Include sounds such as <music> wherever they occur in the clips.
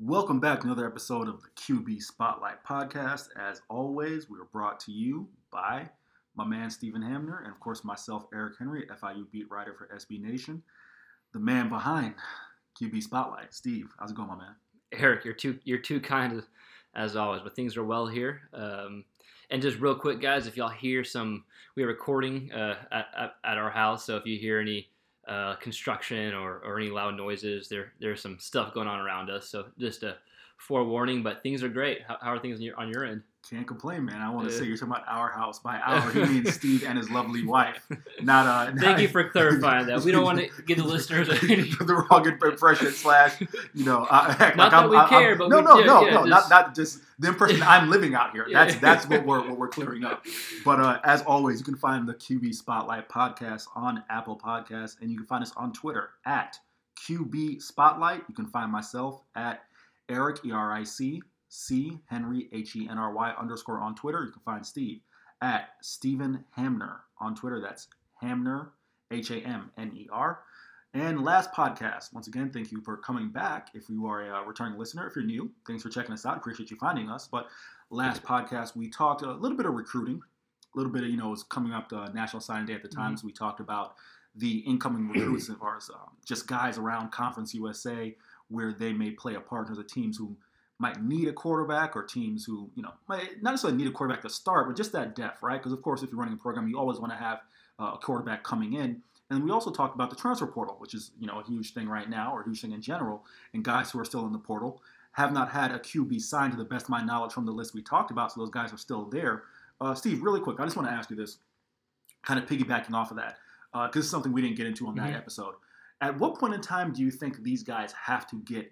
Welcome back to another episode of the QB Spotlight Podcast. As always, we are brought to you by my man Stephen Hamner and, of course, myself, Eric Henry, FIU beat writer for SB Nation, the man behind QB Spotlight. Steve, how's it going, my man? Eric, you're too you're too kind as always, but things are well here. Um, and just real quick, guys, if y'all hear some, we're recording uh, at, at, at our house, so if you hear any uh, construction or, or any loud noises. There there's some stuff going on around us, so just a forewarning. But things are great. How, how are things on your, on your end? Can't complain, man. I want to say you're talking about our house. By <laughs> our, he means Steve and his lovely wife. Not uh. <laughs> Thank not, you for <laughs> clarifying that. We don't want to give the listeners the wrong impression. Slash, you know, uh, heck, not like that I'm, we I'm, care, I'm, but no, no, yeah, no, yeah, no, just, not not just the impression I'm living out here. That's that's what we're what we're clearing up. But uh, as always, you can find the QB Spotlight podcast on Apple Podcasts, and you can find us on Twitter at QB Spotlight. You can find myself at Eric E R I C C Henry H E N R Y underscore on Twitter. You can find Steve at Stephen Hamner on Twitter. That's Hamner H A M N E R. And last podcast, once again, thank you for coming back. If you are a uh, returning listener, if you're new, thanks for checking us out. Appreciate you finding us. But last podcast, we talked a little bit of recruiting, a little bit of, you know, it was coming up the National Signing Day at the time. Mm-hmm. So we talked about the incoming recruits as far as um, just guys around Conference USA where they may play a part in the teams who might need a quarterback or teams who, you know, might not necessarily need a quarterback to start, but just that depth, right? Because, of course, if you're running a program, you always want to have uh, a quarterback coming in. And we also talked about the transfer portal, which is, you know, a huge thing right now or a huge thing in general. And guys who are still in the portal have not had a QB signed to the best of my knowledge from the list we talked about. So those guys are still there. Uh, Steve, really quick, I just want to ask you this, kind of piggybacking off of that, because uh, is something we didn't get into on that mm-hmm. episode. At what point in time do you think these guys have to get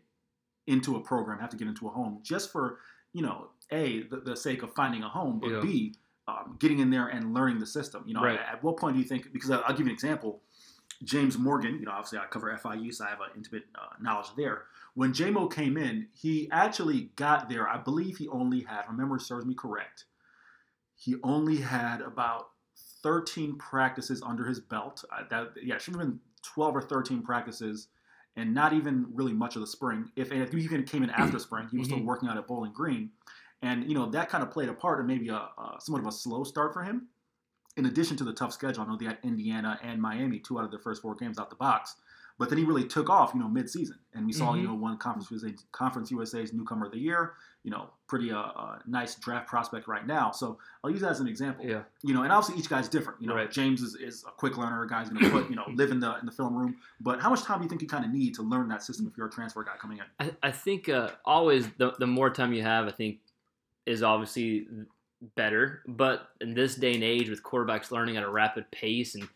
into a program, have to get into a home just for, you know, A, the, the sake of finding a home, but yeah. B, um, getting in there and learning the system? You know, right. at, at, what point do you think, because I'll, I'll, give you an example. James Morgan, you know, obviously I cover FIU, so I have an intimate uh, knowledge there. When JMO came in, he actually got there, I believe he only had, if memory serves me correct, he only had about 13 practices under his belt. Uh, that yeah, should have been 12 or 13 practices and not even really much of the spring. If, and if he even came in after spring, he was still mm-hmm. working out at Bowling Green. And, you know, that kind of played a part in maybe a, a, somewhat of a slow start for him. In addition to the tough schedule, I know they had Indiana and Miami, two out of their first four games out the box. But then he really took off, you know, mid-season, and we saw, mm-hmm. you know, one Conference USA, Conference USA's newcomer of the year. You know, pretty uh, uh, nice draft prospect right now. So I'll use that as an example. Yeah. You know, and obviously each guy's different. You know, right. James is, is a quick learner. A guy's going <coughs> to put, you know, live in the in the film room. But how much time do you think you kind of need to learn that system if you're a transfer guy coming in? I, I think uh, always the the more time you have, I think, is obviously better. But in this day and age, with quarterbacks learning at a rapid pace and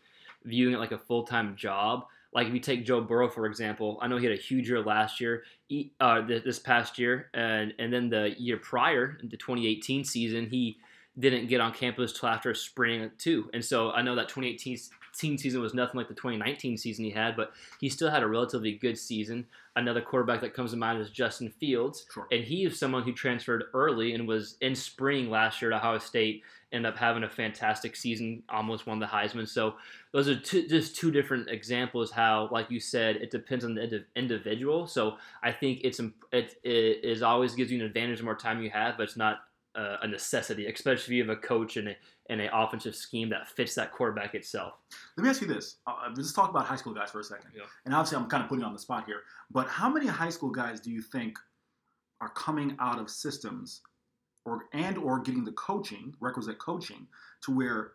viewing it like a full time job like if you take Joe Burrow for example, I know he had a huge year last year, uh, this past year, and and then the year prior, the 2018 season, he didn't get on campus till after spring too. And so I know that 2018 season was nothing like the 2019 season he had, but he still had a relatively good season. Another quarterback that comes to mind is Justin Fields, sure. and he is someone who transferred early and was in spring last year at Ohio State. Ended up having a fantastic season, almost won the Heisman. So those are two, just two different examples. How, like you said, it depends on the individual. So I think it's it, it is always gives you an advantage the more time you have, but it's not uh, a necessity, especially if you have a coach and a, and an offensive scheme that fits that quarterback itself. Let me ask you this: uh, uh, Let's talk about high school guys for a second. Yeah. And obviously, I'm kind of putting you on the spot here, but how many high school guys do you think are coming out of systems, or and or getting the coaching, requisite coaching, to where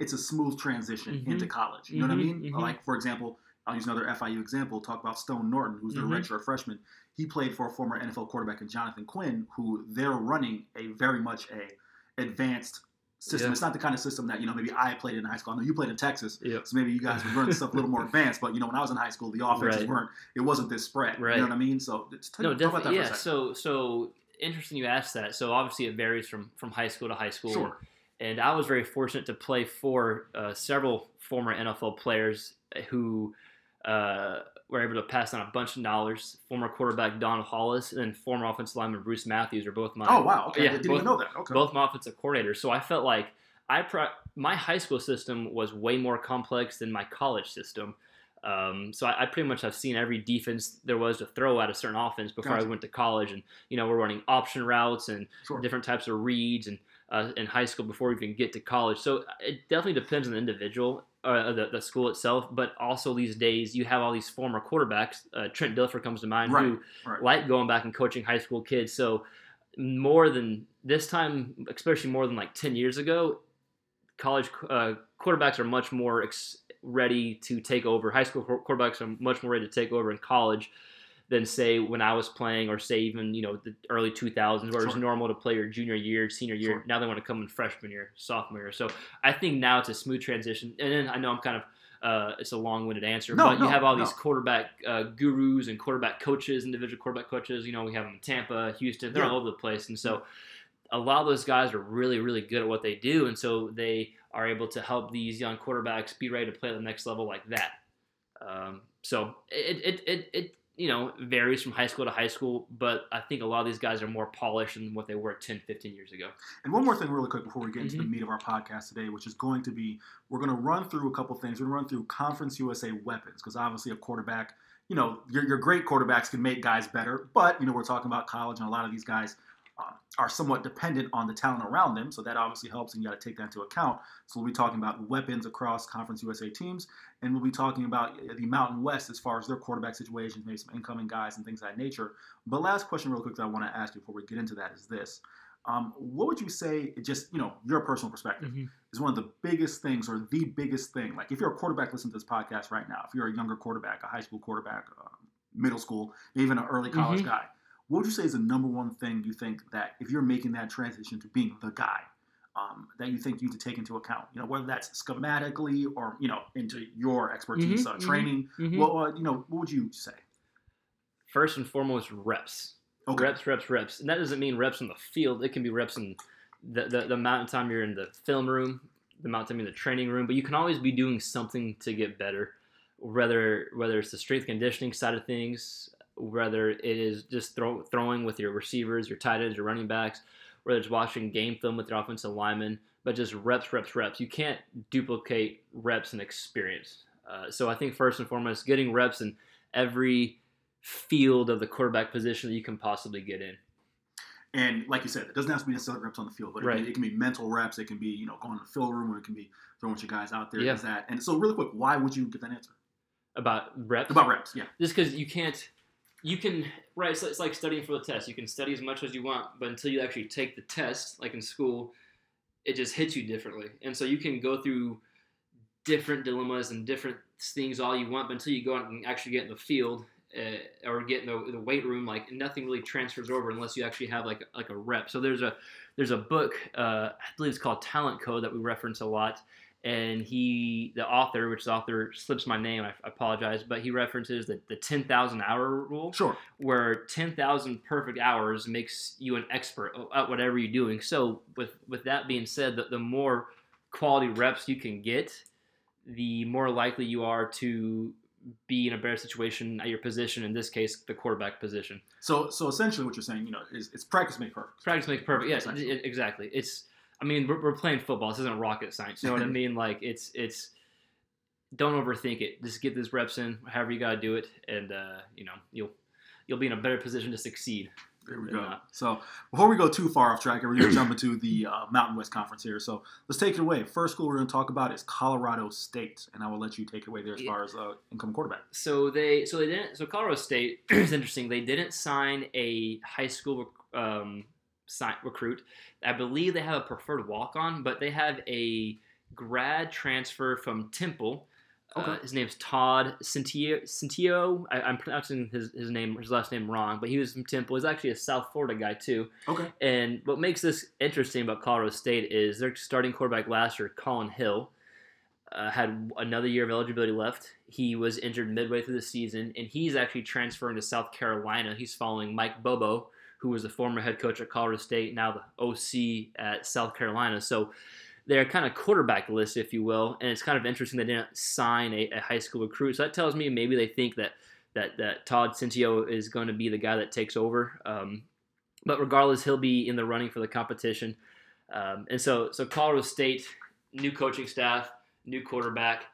it's a smooth transition mm-hmm. into college? You know mm-hmm, what I mm-hmm, mean? Mm-hmm. Like for example, I'll use another FIU example. Talk about Stone Norton, who's their mm-hmm. redshirt freshman. He played for a former NFL quarterback in Jonathan Quinn, who they're running a very much a advanced system. Yeah. It's not the kind of system that you know maybe I played in high school. I know you played in Texas, yeah. so maybe you guys were learning stuff a little more <laughs> advanced. But you know when I was in high school, the offenses right. weren't. It wasn't this spread. Right. You know what I mean? So no, definitely. yeah. So so interesting you asked that. So obviously it varies from from high school to high school. Sure. And I was very fortunate to play for uh, several former NFL players who uh, were able to pass on a bunch of dollars. Former quarterback Don Hollas and then former offensive lineman Bruce Matthews are both my. Oh wow! Okay, yeah, I didn't both, even know that. Okay. Both my offensive coordinators. So I felt like I pro- my high school system was way more complex than my college system. Um, so I, I, pretty much have seen every defense there was to throw at a certain offense before gotcha. I went to college, and you know we're running option routes and sure. different types of reads and uh, in high school before we even get to college. So it definitely depends on the individual, uh, the, the school itself, but also these days you have all these former quarterbacks. Uh, Trent Dilfer comes to mind right. who right. like going back and coaching high school kids. So more than this time, especially more than like 10 years ago, college uh, quarterbacks are much more ex- ready to take over. High school quarterbacks are much more ready to take over in college than say when I was playing, or say even you know the early 2000s, where sure. it was normal to play your junior year, senior year. Sure. Now they want to come in freshman year, sophomore year. So I think now it's a smooth transition. And then I know I'm kind of uh, it's a long-winded answer, no, but no, you have all no. these quarterback uh, gurus and quarterback coaches, individual quarterback coaches. You know, we have them in Tampa, Houston, they're yeah. all over the place, and so a lot of those guys are really, really good at what they do, and so they are able to help these young quarterbacks be ready to play at the next level like that. Um, so it, it, it, it you know, varies from high school to high school, but I think a lot of these guys are more polished than what they were 10, 15 years ago. And one more thing, really quick, before we get into mm-hmm. the meat of our podcast today, which is going to be we're going to run through a couple things. We're going to run through Conference USA weapons, because obviously a quarterback, you know, your, your great quarterbacks can make guys better, but, you know, we're talking about college, and a lot of these guys are somewhat dependent on the talent around them. So that obviously helps, and you got to take that into account. So we'll be talking about weapons across Conference USA teams, and we'll be talking about the Mountain West as far as their quarterback situations, maybe some incoming guys and things of that nature. But last question, real quick, that I want to ask you before we get into that is this. Um, what would you say, just you know, your personal perspective, mm-hmm. is one of the biggest things, or the biggest thing? Like, if you're a quarterback listening to this podcast right now, if you're a younger quarterback, a high school quarterback, uh, middle school, even an early college mm-hmm. guy, what would you say is the number one thing you think that if you're making that transition to being the guy, um, that you think you need to take into account? You know, whether that's schematically or you know into your expertise, mm-hmm, uh, training. Mm-hmm. Well, uh, you know, what would you say? First and foremost, reps. Okay. Reps, reps, reps, and that doesn't mean reps in the field. It can be reps in the, the, the amount of time you're in the film room, the amount of time in the training room. But you can always be doing something to get better, whether whether it's the strength conditioning side of things, whether it is just throw, throwing with your receivers, your tight ends, your running backs, whether it's watching game film with your offensive linemen, but just reps, reps, reps. You can't duplicate reps and experience. Uh, so I think first and foremost, getting reps in every field of the quarterback position that you can possibly get in. And like you said, it doesn't have to be necessarily reps on the field, but it, right. can, it can be mental reps. It can be you know going to the field room, or it can be throwing your guys out there. Yeah. That and so really quick, why would you get that answer? About reps. About reps, yeah. Just because you can't you can right it's, it's like studying for the test. You can study as much as you want but until you actually take the test like in school it just hits you differently. And so you can go through different dilemmas and different things all you want but until you go out and actually get in the field uh, or get in the, the, weight room like nothing really transfers over unless you actually have like like a rep. So there's a there's a book uh, i believe it's called talent code that we reference a lot and he the author which the author slips my name i, apologize but he references the, the 10000 hour rule sure. where 10000 perfect hours makes you an expert at whatever you're doing. So with with that being said the, the more quality reps you can get the more likely you are to be in a better situation at your position in this case the quarterback position. So so essentially what you're saying you know is it's practice makes perfect. Practice makes perfect yes exactly. It's I mean, we're, we're playing football. This isn't rocket science. You know what I <laughs> mean? Like it's it's don't overthink it. Just get these reps in, however you got to do it, and uh, you know you'll you'll be in a better position to succeed. There we go. Not. So before we go too far off track, we're going to jump into the uh, Mountain West Conference here. So let's take it away. First school we're going to talk about is Colorado State, and I will let you take it away there as far as uh, incoming quarterback. So they so they didn't so Colorado State <clears throat> is interesting. They didn't sign a high school um, recruit. I believe they have a preferred walk on, but they have a grad transfer from Temple. Uh, okay. Uh, his name's Todd Centeio. I, am pronouncing his, his name, his last name wrong, but he was from Temple. He's actually a South Florida guy too. Okay. And what makes this interesting about Colorado State is their starting quarterback last year, Colin Hill, uh, had another year of eligibility left. He was injured midway through the season, and he's actually transferring to South Carolina. He's following Mike Bobo, who was the former head coach at Colorado State, now the OC at South Carolina. So they're kind of quarterback list, if you will. And it's kind of interesting they didn't sign a, a high school recruit. So that tells me maybe they think that that that Todd Centeio is going to be the guy that takes over. Um, but regardless, he'll be in the running for the competition. Um, and so so Colorado State, new coaching staff, new quarterback.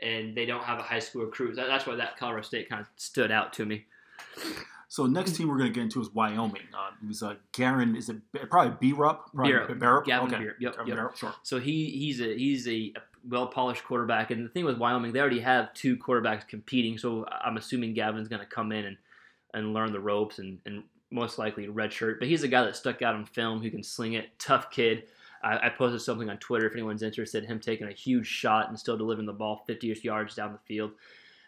and they don't have a high school recruit. That, that's why that Colorado State kind of stood out to me. So next team we're going to get into is Wyoming. Uh, it was uh, Garen. Is it probably B Rupp? Bierup. Berup. Gavin okay. Bierup. Yep, yep. Sure. So he he's a he's a well polished quarterback, and the thing with Wyoming, they already have two quarterbacks competing. So I'm assuming Gavin's going to come in and and learn the ropes and and most likely redshirt. But he's a guy that stuck out on film who can sling it. Tough kid. I, I posted something on Twitter if anyone's interested. Him taking a huge shot and still delivering the ball 50 yards down the field.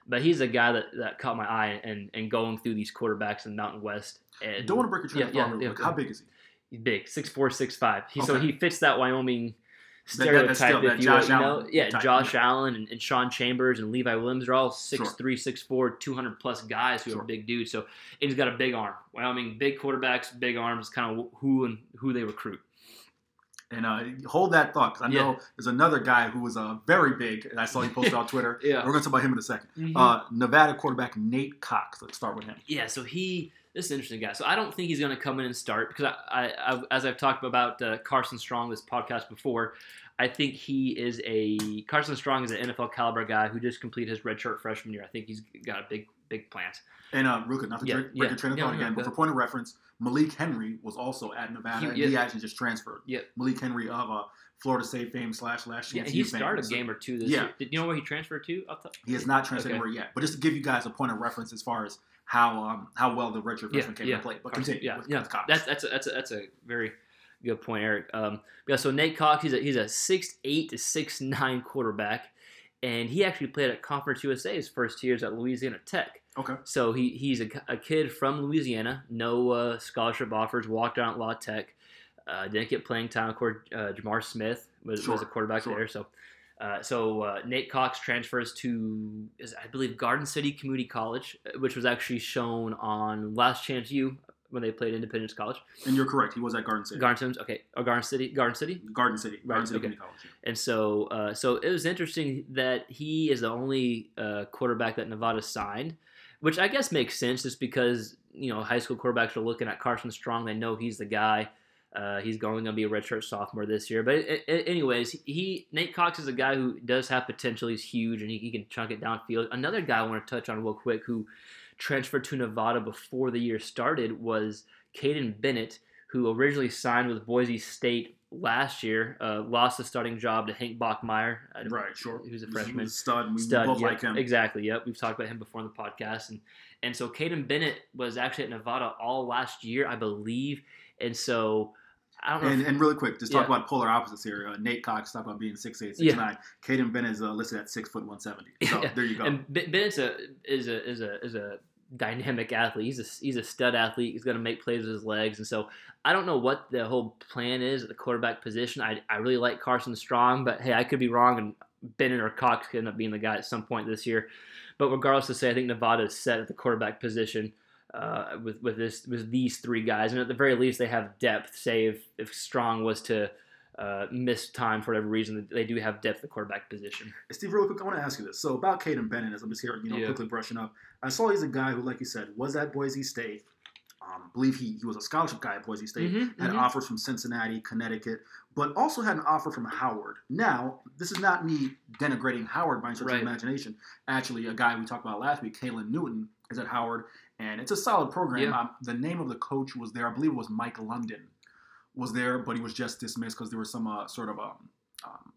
But he's a guy that, that caught my eye and, and going through these quarterbacks in Mountain West. And Don't want to break your train Yeah, of thought yeah, How big is he? He's big, six four, six five. He, So he fits that Wyoming That- that- stereotype, still that if you. Josh You know, Allen yeah, type, Josh. Allen and, and Sean Chambers and Levi Williams are all six Sure. three, six four, 200 plus guys who Sure. are big dudes. So and he's got a big arm. Wyoming, big quarterbacks, big arms, kind of who and who they recruit. And uh, hold that thought, 'cause I know Yeah. there's another guy who was uh, very big, and I saw you posted on <laughs> Twitter. Yeah. We're going to talk about him in a 2nd Mhm. Uh, Nevada quarterback Nate Cox. Let's start with him. Yeah, so he this is an interesting guy. So I don't think he's going to come in and start because I, I, I as I've talked about uh, Carson Strong this podcast before, I think he is a Carson Strong is an NFL caliber guy who just completed his redshirt freshman year. I think he's got a big big plans. And uh, quick, not to Yeah, break, yeah, your train of thought again, but for point of reference, Malik Henry was also at Nevada. He- and he yeah. actually just transferred. Yeah. Malik Henry of uh, Florida State fame slash last year. Yeah, he started a game or two this Yeah. year. Did you know where he transferred to? He has not transferred Okay. anywhere yet. But just to give you guys a point of reference as far as how um, how well the Yeah, freshman came yeah. to play. But continue. yeah, with, yeah. with Cox. That's that's a, that's a, that's a very good point, Eric. Um, yeah, so Nate Cox, he's a he's a six eight to six nine quarterback, and he actually played at Conference USA his first years at Louisiana Tech. okay. So he he's a, a kid from Louisiana, no uh, scholarship offers, walked out at La Tech, uh, didn't get playing time. Of course, uh, J'Mar Smith was, was a quarterback sure. there. So. Uh, so uh, Nate Cox transfers to, I believe, Garden City Community College, uh, which was actually shown on Last Chance U when they played Independence College. And you're correct. He was at Garden City. Garden City, okay, oh, Garden City, Garden City. Garden City. Garden City okay. Community College. And so, uh, so it was interesting that he is the only uh, quarterback that Nevada signed, which I guess makes sense, just because you know high school quarterbacks are looking at Carson Strong. They know he's the guy. Uh, he's going to be a redshirt sophomore this year. But anyways, he Nate Cox is a guy who does have potential. He's huge and he, he can chunk it downfield. Another guy I want to touch on real quick who transferred to Nevada before the year started was Caden Bennett, who originally signed with Boise State last year. Uh, lost the starting job to Hank Bachmeier. Right, sure. He was a He freshman. was a stud. We Stud, both yep, like him. Exactly. Yep. We've talked about him before on the podcast, and and so Caden Bennett was actually at Nevada all last year, I believe, and so I don't know. And, if- and really quick, just talk Yeah. about polar opposites here. Uh, Nate Cox talked about being 6'8", 6'9". Yeah. Caden Bennett is uh, listed at six foot one seventy. So <laughs> Yeah. there you go. And Ben- Bennett's is a is a is a dynamic athlete. He's a he's a stud athlete. He's going to make plays with his legs, and so I don't know what the whole plan is at the quarterback position. I I really like Carson Strong, but hey, I could be wrong, and Bennett or Cox could end up being the guy at some point this year. But regardless to say, I think Nevada is set at the quarterback position. Uh, with with this with these three guys, and at the very least, they have depth. Say if, if Strong was to uh, miss time for whatever reason, they do have depth at the quarterback position. Steve, real quick, I want to ask you this. So about Caden Bennett, as I'm just here, you know, Yeah. quickly brushing up. I saw he's a guy who, like you said, was at Boise State. Um, believe he, he was a scholarship guy at Boise State. Mhm, Had mhm. offers from Cincinnati, Connecticut, but also had an offer from Howard. Now, this is not me denigrating Howard by any stretch of Right. imagination. Actually, a guy we talked about last week, Caylin Newton, is at Howard, and it's a solid program. Yeah. Um, the name of the coach was there. I believe it was Mike London was there, but he was just dismissed because there was some uh, sort of um, um,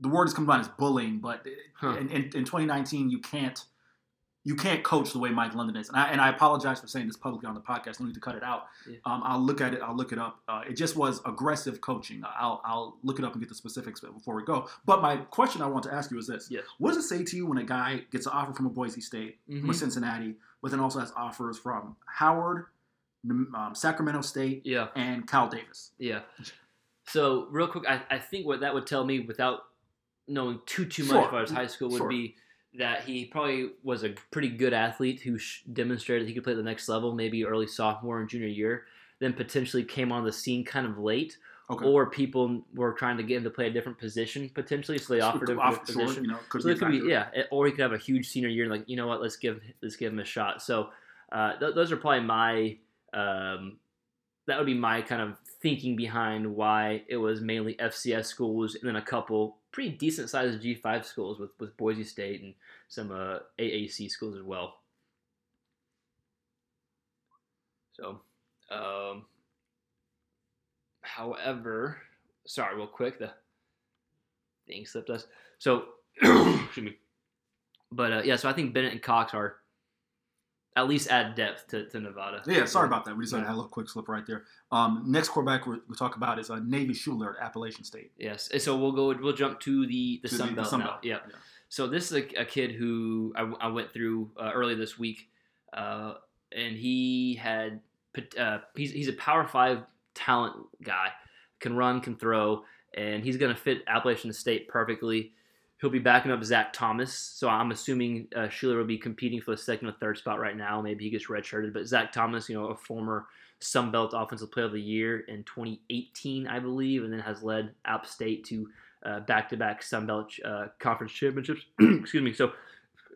the word is come out as bullying, but Huh. in, in, in 2019 you can't you can't coach the way Mike London is, and I, and I apologize for saying this publicly on the podcast. No need to cut it out. Yeah. Um, I'll look at it. I'll look it up. Uh, it just was aggressive coaching. I'll I'll look it up and get the specifics before we go. But my question I want to ask you is this: Yes. What does it say to you when a guy gets an offer from a Boise State, from a Mhm. Cincinnati, but then also has offers from Howard, um, Sacramento State, Yeah. and Cal Davis? Yeah. So real quick, I, I think what that would tell me without knowing too too much Sure. about his high school would Sure. be that he probably was a pretty good athlete who sh- demonstrated he could play at the next level, maybe early sophomore and junior year. Then potentially came on the scene kind of late, Okay. or people were trying to get him to play a different position potentially, so they offered him Off- sure, position. you know, So be it could be yeah, or he could have a huge senior year and like you know what, let's give let's give him a shot. So uh, th- those are probably my um, that would be my kind of thinking behind why it was mainly FCS schools and then a couple pretty decent sized G5 schools with, with Boise State and some uh, AAC schools as well. So, um, however, sorry, real quick, the thing slipped us. So, <coughs> excuse me. But uh, yeah, so I think Bennett and Cox are at least add depth to, to Nevada. Yeah, sorry about that. We just had a little quick slip right there. Um, next quarterback we will talk about is uh, Navy Shuler at Appalachian State. Yes, so we'll go. We'll jump to the the, to Sun, the, Belt the Sun. Belt. Yeah. yeah. So this is a, a kid who I, I, went through uh, early this week, uh, and he had uh, he's he's a Power Five talent guy, can run, can throw, and he's going to fit Appalachian State perfectly. He'll be backing up Zac Thomas, so I'm assuming uh, Shuler will be competing for the second or third spot right now. Maybe he gets redshirted, but Zac Thomas, you know, a former Sun Belt Offensive Player of the Year in 2018, I believe, and then has led App State to uh, back-to-back Sun Belt uh, conference championships. <clears throat> Excuse me. So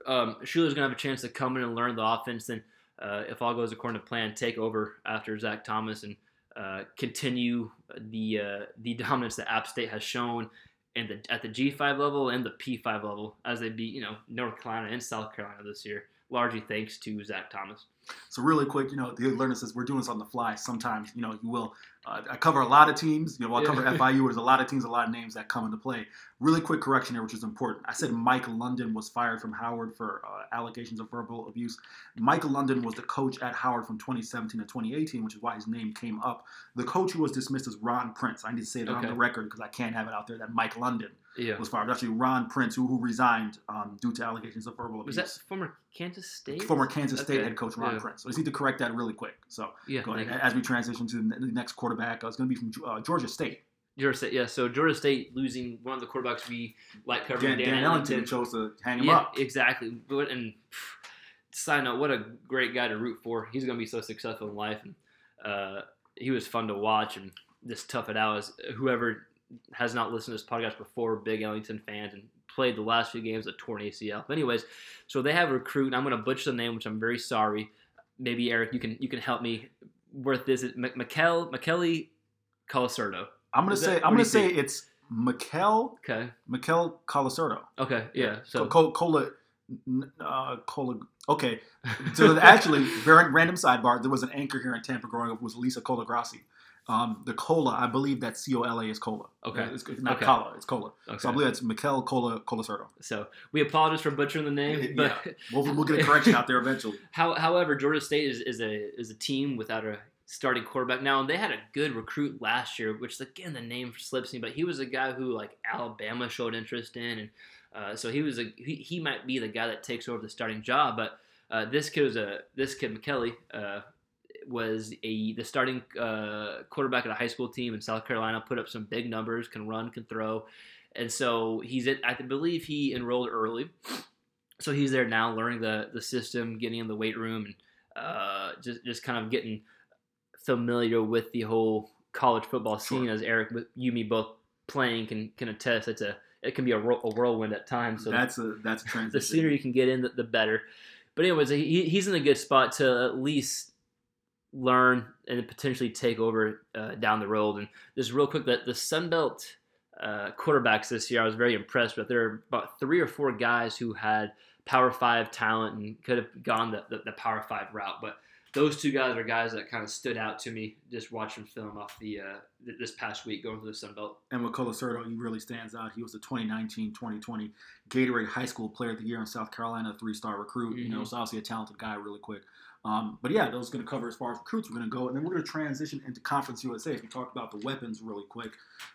um, Shuler's gonna have a chance to come in and learn the offense, and uh, if all goes according to plan, take over after Zac Thomas and uh, continue the uh, the <laughs> dominance that App State has shown and the, at the G5 level and the P5 level as they beat, you know, North Carolina and South Carolina this year, largely thanks to Zac Thomas. So really quick, you know, the learner says we're doing this on the fly. Sometimes, you know, you will. Uh, I cover a lot of teams. You know, I cover. <laughs> FIU. There's a lot of teams, a lot of names that come into play. Really quick correction here, which is important. I said Mike London was fired from Howard for uh, allegations of verbal abuse. Mike London was the coach at Howard from 2017 to 2018, which is why his name came up. The coach who was dismissed is Ron Prince. I need to say that okay. on the record because I can't have it out there that Mike London yeah. was fired. Actually, Ron Prince, who, who resigned um, due to allegations of verbal abuse. Was that former Kansas State? Former Kansas State head coach Ron yeah. Prince. So I just need to correct that really quick. So yeah. As we transition to the next quarterback, uh, it's going to be from uh, Georgia State. Georgia State, yeah. So Georgia State losing one of the quarterbacks we like covering. Dan, Dan, Dan Ellington chose to hang him yeah, up. Exactly. And side note, what a great guy to root for. He's going to be so successful in life, and uh, he was fun to watch and just tough it out. As whoever has not listened to this podcast before, big Ellington fans, and played the last few games at torn ACL. But anyways, so they have a recruit. I'm going to butcher the name, which I'm very sorry. Maybe Eric, you can you can help me with this. Mikel Michele Colasurdo. I'm gonna say I'm gonna say it's Mikel. Okay. Mikel Colasurdo. Okay. Yeah. So Cola. Cola uh, Cola. Okay. So actually, <laughs> very random sidebar. There was an anchor here in Tampa growing up was Lisa Colagrassi. Um, the cola, I believe that C O L A is cola. Okay, it's, it's not okay. cola, it's cola. Okay. So I believe it's Mikel Cola Colasurdo. So we apologize for butchering the name, but yeah. we'll, we'll get a correction out there eventually. <laughs> How, however, Georgia State is, is a is a team without a starting quarterback now, and they had a good recruit last year, which again the name slips me, but he was a guy who like Alabama showed interest in, and uh, so he was a he, he might be the guy that takes over the starting job, but. Uh, this kid was a this kid Michele uh, was a the starting uh, quarterback at a high school team in South Carolina. Put up some big numbers, can run, can throw, and so he's at, I believe he enrolled early, so he's there now, learning the the system, getting in the weight room, and uh, just just kind of getting familiar with the whole college football scene. Sure. As Eric, you, me both playing can can attest. It's a it can be a, a whirlwind at times. So that's a that's a transition. The sooner you can get in, the, the better. But anyways, he, he's in a good spot to at least learn and potentially take over uh, down the road. And just real quick, that the Sun Belt uh, quarterbacks this year, I was very impressed with. There are about three or four guys who had Power Five talent and could have gone the, the, the Power Five route, but those two guys are guys that kind of stood out to me just watching film off the uh, this past week going through the Sun Belt. And with Colasurdo, he really stands out. He was the 2019-2020 Gatorade High School Player of the Year in South Carolina, three-star recruit. Mm-hmm. You know, mm-hmm. so obviously a talented guy. Really quick. Um, but yeah, those are going to cover as far as recruits we're going to go, and then we're going to transition into Conference USA. As we talked about the weapons really quick.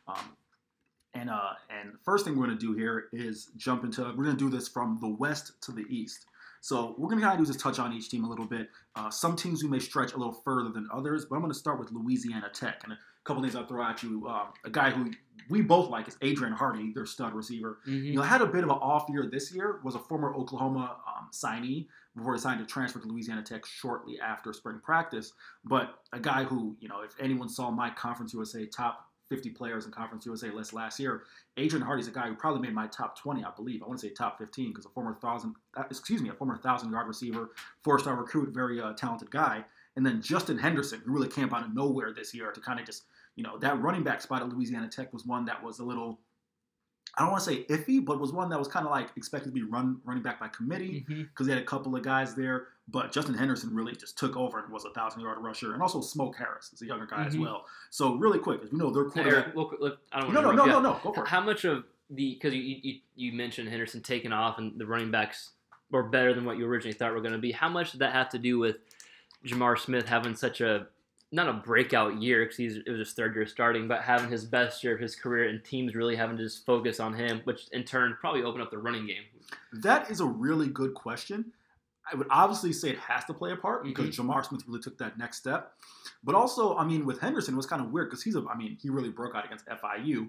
Um, and uh, and first thing we're going to do here is jump into. We're going to do this from the west to the east. So we're going to kind of do is touch on each team a little bit. Uh, some teams we may stretch a little further than others, but I'm going to start with Louisiana Tech. And couple things I'll throw at you. Uh, a guy who we both like is Adrian Hardy, their stud receiver. Mm-hmm. You know, had a bit of an off year this year. Was a former Oklahoma um, signee before he signed to transfer to Louisiana Tech shortly after spring practice. But a guy who, you know, if anyone saw my Conference USA top 50 players in Conference USA list last year. Adrian Hardy's a guy who probably made my top 20, I believe. I want to say top 15 because a former thousand, uh, excuse me, a former thousand yard receiver, four star recruit, very uh, talented guy. and then Justin Henderson, who really came out of nowhere this year to kind of just, you know, that running back spot at Louisiana Tech was one that was a little, I don't want to say iffy, but was one that was kind of like expected to be run running back by committee because Mm-hmm. they had a couple of guys there. But Justin Henderson really just took over and was a thousand yard rusher, and also Smoke Harris is a younger guy as Mhm. well. So really quick, as we know, their quarterback. Eric, look, look, I don't no, no, no, no, no. Go for it. How much of the because you, you you mentioned Henderson taking off and the running backs were better than what you originally thought were going to be. How much did that have to do with J'Mar Smith having such a not a breakout year because he's it was his third year starting, but having his best year of his career and teams really having to just focus on him, which in turn probably opened up the running game. That is a really good question. I would obviously say it has to play a part because Mm-hmm. J'Mar Smith really took that next step. But also, I mean, with Henderson, it was kind of weird because he's a, I mean, he really broke out against FIU.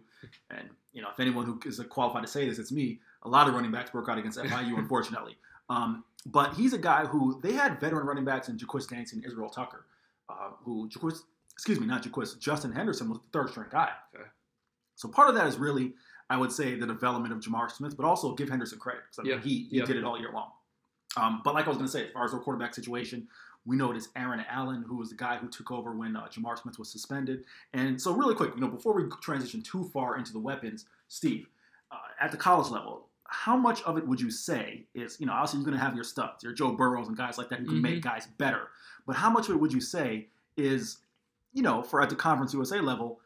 And, you know, if anyone who is qualified to say this, it's me. A lot of running backs broke out against FIU, <laughs> unfortunately. Um, but he's a guy who they had veteran running backs in Jaqwis Dancy and Israel Tucker, uh, who Jaqwis, excuse me, not Jaqwis, Justin Henderson was the third string guy. Okay. So part of that is really, I would say, the development of J'Mar Smith, but also give Henderson credit because I mean, Yeah. he, he Yeah. did it all year long. Um, but like I was going to say, as far as their quarterback situation, we know it is Aaron Allen, who was the guy who took over when uh, J'Mar Smith was suspended. And so, really quick, you know, before we transition too far into the weapons, Steve, uh, at the college level, how much of it would you say is, you know, obviously you're going to have your studs, your Joe Burrows and guys like that who can make guys better. But how much of it would you say is, you know, for at the Conference USA level,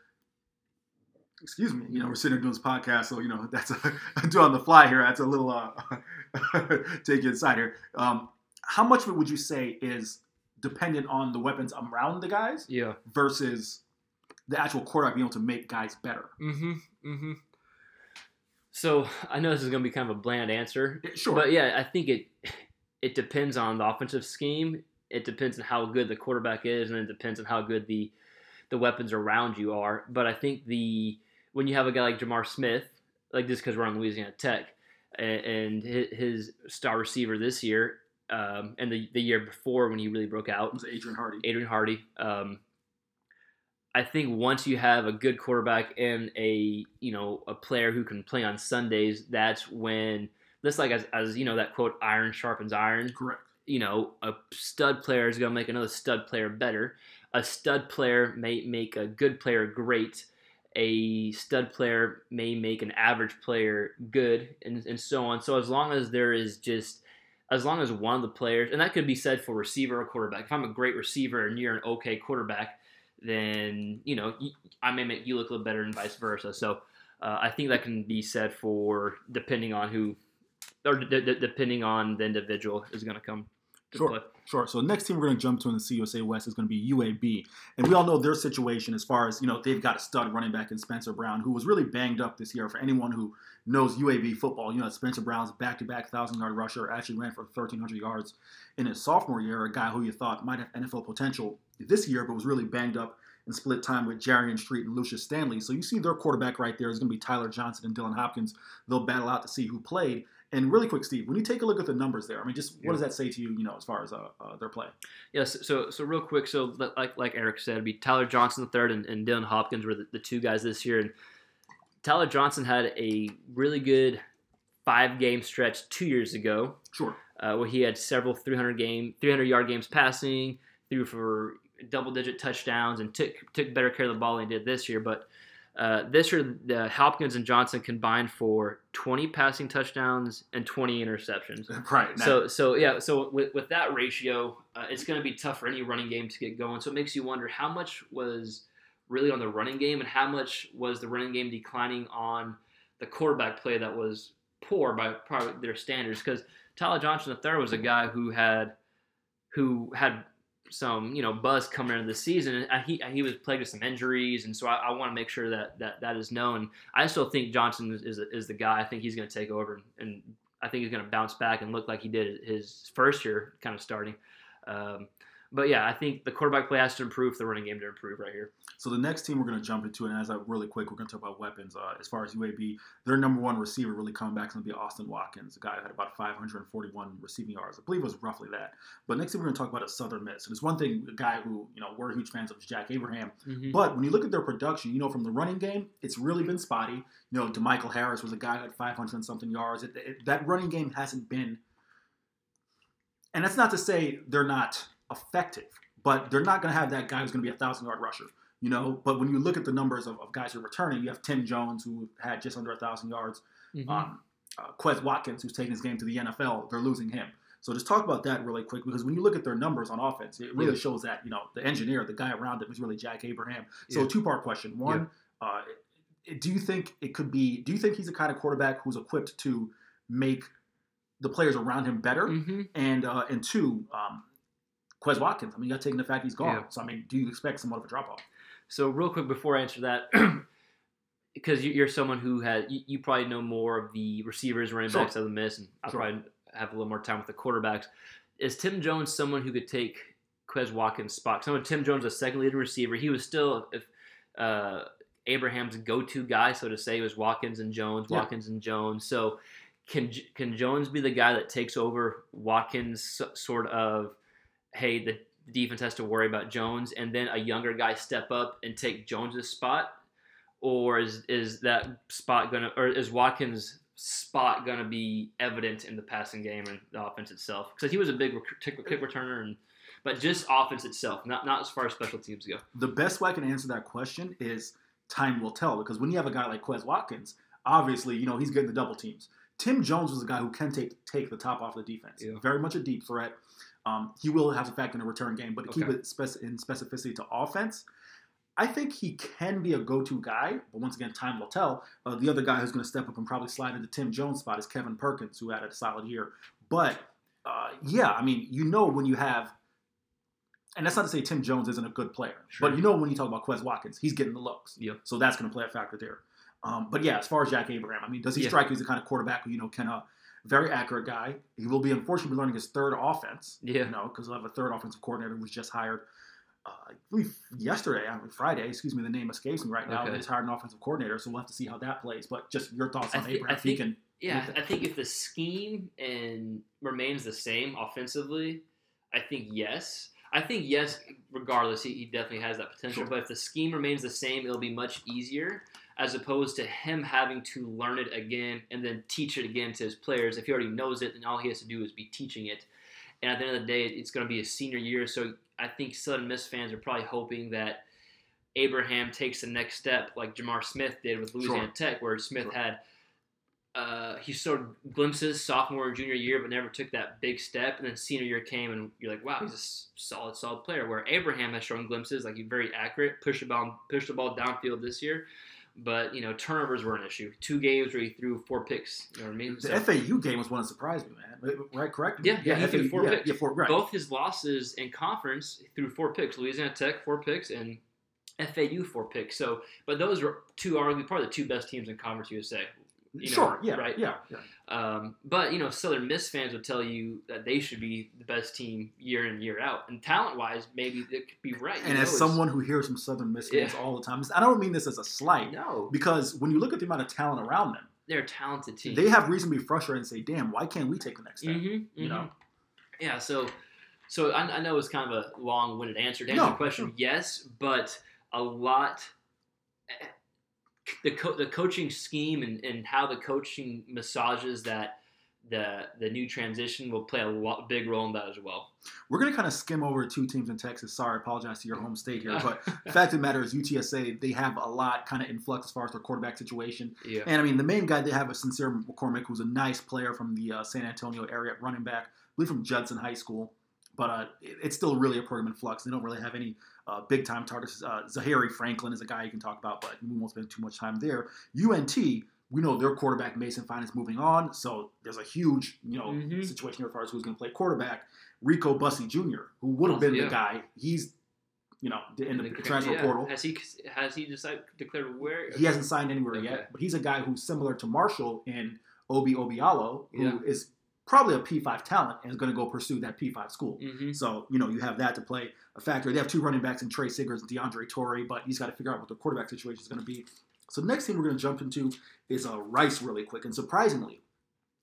excuse me, you know, we're sitting here doing this podcast, so, you know, <laughs> that's a, <laughs> do on the fly here. That's a little, uh, <laughs> take you inside here. Um, how much of it would you say is dependent on the weapons around the guys Yeah. versus the actual quarterback being able to make guys better? Mm-hmm. Mm-hmm. So <sighs> I know this is going to be kind of a bland answer, Sure. But yeah, I think it <sighs> it depends on the offensive scheme. It depends on how good the quarterback is, and it depends on how good the the weapons around you are. But I think the when you have a guy like J'Mar Smith, like this because we're on Louisiana Tech, and, and his, his star receiver this year, um, and the the year before when he really broke out, it was Adrian Hardy. Adrian Hardy. Um, I think once you have a good quarterback and a you know a player who can play on Sundays, that's when just like as, as you know that quote iron sharpens iron. Correct. You know a stud player is going to make another stud player better. A stud player may make a good player great. A stud player may make an average player good, and, and so on. So as long as there is just as long as one of the players, and that could be said for receiver or quarterback. If I'm a great receiver and you're an okay quarterback, then you know I may make you look a little better, and vice versa. So uh, I think that can be said for depending on who, or d- d- depending on the individual is going to come Sure. play. Sure. So the next team we're going to jump to in the CUSA West is going to be UAB, and we all know their situation as far as you know they've got a stud running back in Spencer Brown, who was really banged up this year. For anyone who knows UAB football, you know Spencer Brown's back-to-back thousand-yard rusher actually ran for 1,300 yards in his sophomore year. A guy who you thought might have NFL potential this year, but was really banged up and split time with Jarian Street and Lucius Stanley. So you see their quarterback right there is going to be Tyler Johnson and Dylan Hopkins. They'll battle out to see who played. And really quick, Steve, when you take a look at the numbers there, I mean, just what does that say to you, you know, as far as uh, uh, their play? Yes. So so real quick. So like like Eric said, it'd be Tyler Johnson the third and, and Dylan Hopkins were the, the two guys this year. And Tyler Johnson had a really good five game stretch two years ago Sure. uh, where he had several 300 game 300 yard games passing, threw for double digit touchdowns, and took took better care of the ball than he did this year. But uh, this year, the Hopkins and Johnson combined for 20 passing touchdowns and 20 interceptions. <laughs> Right. So so yeah, so with, with that ratio, uh, it's going to be tough for any running game to get going. So it makes you wonder how much was really on the running game and how much was the running game declining on the quarterback play that was poor by probably their standards. Because Tyler Johnson III was a guy who had who had some you know buzz coming into the season, he he was plagued with some injuries, and so I, I want to make sure that that that is known. I still think Johnson is is, is the guy. I think he's going to take over, and I think he's going to bounce back and look like he did his first year, kind of starting. Um, but yeah, I think the quarterback play has to improve, the running game to improve right here. So the next team we're going to jump into, and as I really quick, we're going to talk about weapons. Uh, as far as UAB, their number one receiver really coming back is going to be Austin Watkins, a guy who had about 541 receiving yards. I believe it was roughly that. But next thing we're going to talk about is Southern Miss. And it's one thing, a guy who you know we're huge fans of is Jack Abraham. Mm-hmm. But when you look at their production, you know from the running game, it's really been spotty. You know, Demichael Harris was a guy who had 500 and something yards. It, it, that running game hasn't been, and that's not to say they're not effective, but they're not going to have that guy who's going to be a thousand yard rusher. You know, but when you look at the numbers of, of guys who are returning, you have Tim Jones who had just under a thousand yards. Mhm. Um, uh, Quez Watkins, who's taking his game to the NFL, they're losing him. So just talk about that really quick because when you look at their numbers on offense, it really Yeah. shows that you know the engineer, the guy around him, is really Jack Abraham. So Yeah. two part question: one, uh, do you think it could be? Do you think he's the kind of quarterback who's equipped to make the players around him better? Mhm. And uh, and two, um, Quez Watkins. I mean, you got taking the fact he's gone. Yeah. So I mean, do you expect somewhat of a drop off? So real quick before I answer that, <clears throat> because you- you're someone who has you, you probably know more of the receivers, running Sure. backs of the miss, and I Sure. probably have a little more time with the quarterbacks. Is Tim Jones someone who could take Quez Watkins' spot? Someone Tim Jones, a second leading receiver, he was still if uh, Abraham's go-to guy, so to say, was Watkins and Jones, Yeah. Watkins and Jones. So can can Jones be the guy that takes over Watkins' sort of hey the defense has to worry about Jones and then a younger guy step up and take Jones's spot or is is that spot gonna or is Watkins spot gonna be evident in the passing game and the offense itself because he was a big kick, kick returner and but just offense itself not not as far as special teams go The best way I can answer that question is time will tell because when you have a guy like Quez Watkins, obviously you know he's getting the double teams. Tim Jones was a guy who can take take the top off the defense. Yeah. Very much a deep threat. Um, he will have factor in a return game, but to keep it spec- in specificity to offense, I think he can be a go-to guy. But once again, time will tell. Uh, the other guy who's going to step up and probably slide into Tim Jones' spot is Kevin Perkins, who had a solid year. But uh, yeah, I mean, you know when you have, and that's not to say Tim Jones isn't a good player, Sure. but you know when you talk about Quez Watkins, he's getting the looks. Yeah. So that's going to play a factor there. Um, but yeah, as far as Jack Abraham, I mean, does he Yeah. strike you as the kind of quarterback who you know can uh, very accurate guy? He will be unfortunately learning his third offense. Yeah. You know, because he'll have a third offensive coordinator who was just hired. Uh, I believe yesterday, I mean, Friday, excuse me, the name escapes me right now. Okay. Just hired an offensive coordinator, so we'll have to see how that plays. But just your thoughts on thi- Abraham. I if he think- can Yeah, I think if the scheme and remains the same offensively, I think yes. I think yes, regardless, he, he definitely has that potential. Sure. But if the scheme remains the same, it'll be much easier as opposed to him having to learn it again and then teach it again to his players. If he already knows it, then all he has to do is be teaching it. And at the end of the day, it's going to be a senior year, so I think Southern Miss fans are probably hoping that Abraham takes the next step, like J'Mar Smith did with Louisiana Tech, where Smith Sure. had uh, he showed glimpses sophomore and junior year, but never took that big step. And then senior year came, and you're like, wow, he's a solid, solid player. Where Abraham has shown glimpses, like he's very accurate, push the ball, push the ball downfield this year. But you know, turnovers were an issue. Two games where he threw four picks. You know what I mean? The So FAU game was one that surprised me, man. Right? Correct? Yeah, yeah, he threw four yeah, picks. Yeah, four, right. both his losses in conference threw four picks. Louisiana Tech four picks and FAU four picks. So, but those were two arguably probably the two best teams in Conference USA. You know, sure. Yeah. right? Yeah. yeah. Um, but you know, Southern Miss fans would tell you that they should be the best team year in year out, and talent wise, maybe it could be right. And You as know, someone who hears from Southern Miss fans Yeah. all the time, I don't mean this as a slight no, because when you look at the amount of talent around them, they're a talented team. they have reason to be frustrated and say, "Damn, why can't we take the next step?" hmm You know. Yeah, so so I, I know it's kind of a long-winded answer to answer No, the question. Yes, but a lot. The co- the coaching scheme and, and how the coaching massages that the the new transition will play a lot, big role in that as well. We're gonna kind of skim over two teams in Texas. Sorry, I apologize to your home state here, but <laughs> the fact of the matter is, UTSA they have a lot kind of in flux as far as their quarterback situation. yeah, And I mean, the main guy they have is Sincere McCormick, who's a nice player from the uh, San Antonio area running back, I believe from Judson High School. But uh, it- it's still really a program in flux. They don't really have any uh, big time targets. Uh, Zakhari Franklin is a guy you can talk about, but we won't spend too much time there. UNT, we know their quarterback Mason Fine is moving on, so there's a huge you know Mhm. situation here as far as who's going to play quarterback. Rico Bussey Jr., who would have been Yeah. the guy, he's you know in the, And transfer yeah. portal. Has he has he decided declared where He hasn't signed anywhere Okay. yet, but he's a guy who's similar to Marshall in Obi Obialo, who is Yeah. Probably a P5 talent and is going to go pursue that P5 school. hmm So, you know, you have that to play a factor. They have two running backs in Tre Siggers and DeAndre Torrey, but he's got to figure out what the quarterback situation is going to be. So, the next thing we're going to jump into is uh, Rice really quick. And surprisingly,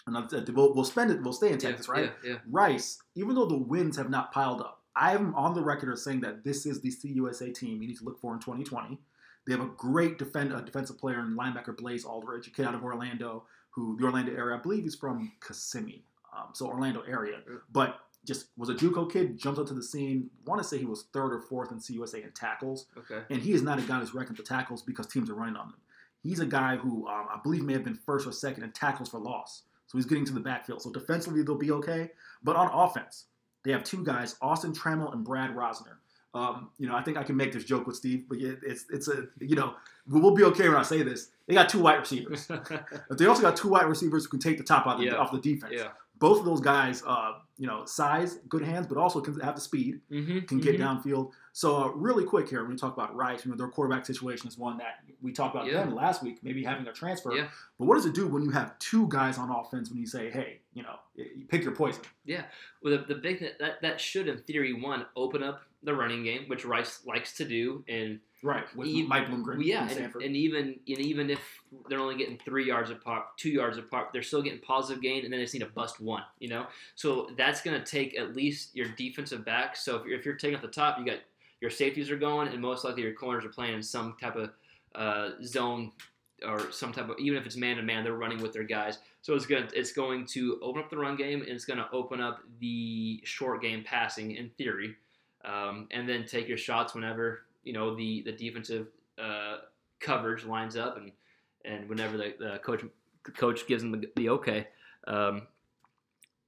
and we'll, we'll spend it, we'll stay in Texas, yeah, right? Yeah, yeah. Rice, even though the wins have not piled up, I am on the record as saying that this is the CUSA team you need to look for in 2020. They have a great defend, uh, defensive player and linebacker, Blaze Alldredge, a kid out of Orlando, who the Orlando area, I believe he's from Kissimmee, um, so Orlando area. But just was a JUCO kid, jumped up to the scene. Want to say he was third or fourth in CUSA in tackles, Okay. and he is not a guy who's reckoned the tackles because teams are running on them. He's a guy who um, I believe may have been first or second in tackles for loss. So he's getting to the backfield. So defensively they'll be okay, but on offense they have two guys, Austin Trammell and Brad Rosner. Um, you know, I think I can make this joke with Steve, but it's it's a you know we'll be okay when I say this. They got two wide receivers, <laughs> but they also got two wide receivers who can take the top out of the, Yeah. off the defense. yeah. Both of those guys, uh, you know, size, good hands, but also can have the speed, Mm-hmm. can get downfield. So uh, really quick here, when we talk about Rice, you know, their quarterback situation is one that we talked about Yeah. them last week, maybe having a transfer. Yeah. But what does it do when you have two guys on offense when you say, hey, you know, you pick your poison? Yeah. Well, the, the big thing that that should, in theory, one open up the running game, which Rice likes to do, and Right. With Even- Mike Bloomgren yeah, and, and even and even if they're only getting three yards apart, two yards apart, they're still getting positive gain, and then they just need to bust one. You know, so that's going to take at least your defensive back. So if you're, if you're taking off the top, you got your safeties are going, and most likely your corners are playing in some type of uh, zone or some type of even if it's man to man, they're running with their guys. So it's going to it's going to open up the run game, and it's going to open up the short game passing in theory, um, and then take your shots whenever you know the the defensive uh, coverage lines up and and whenever the, the coach coach gives them the, the okay. Um,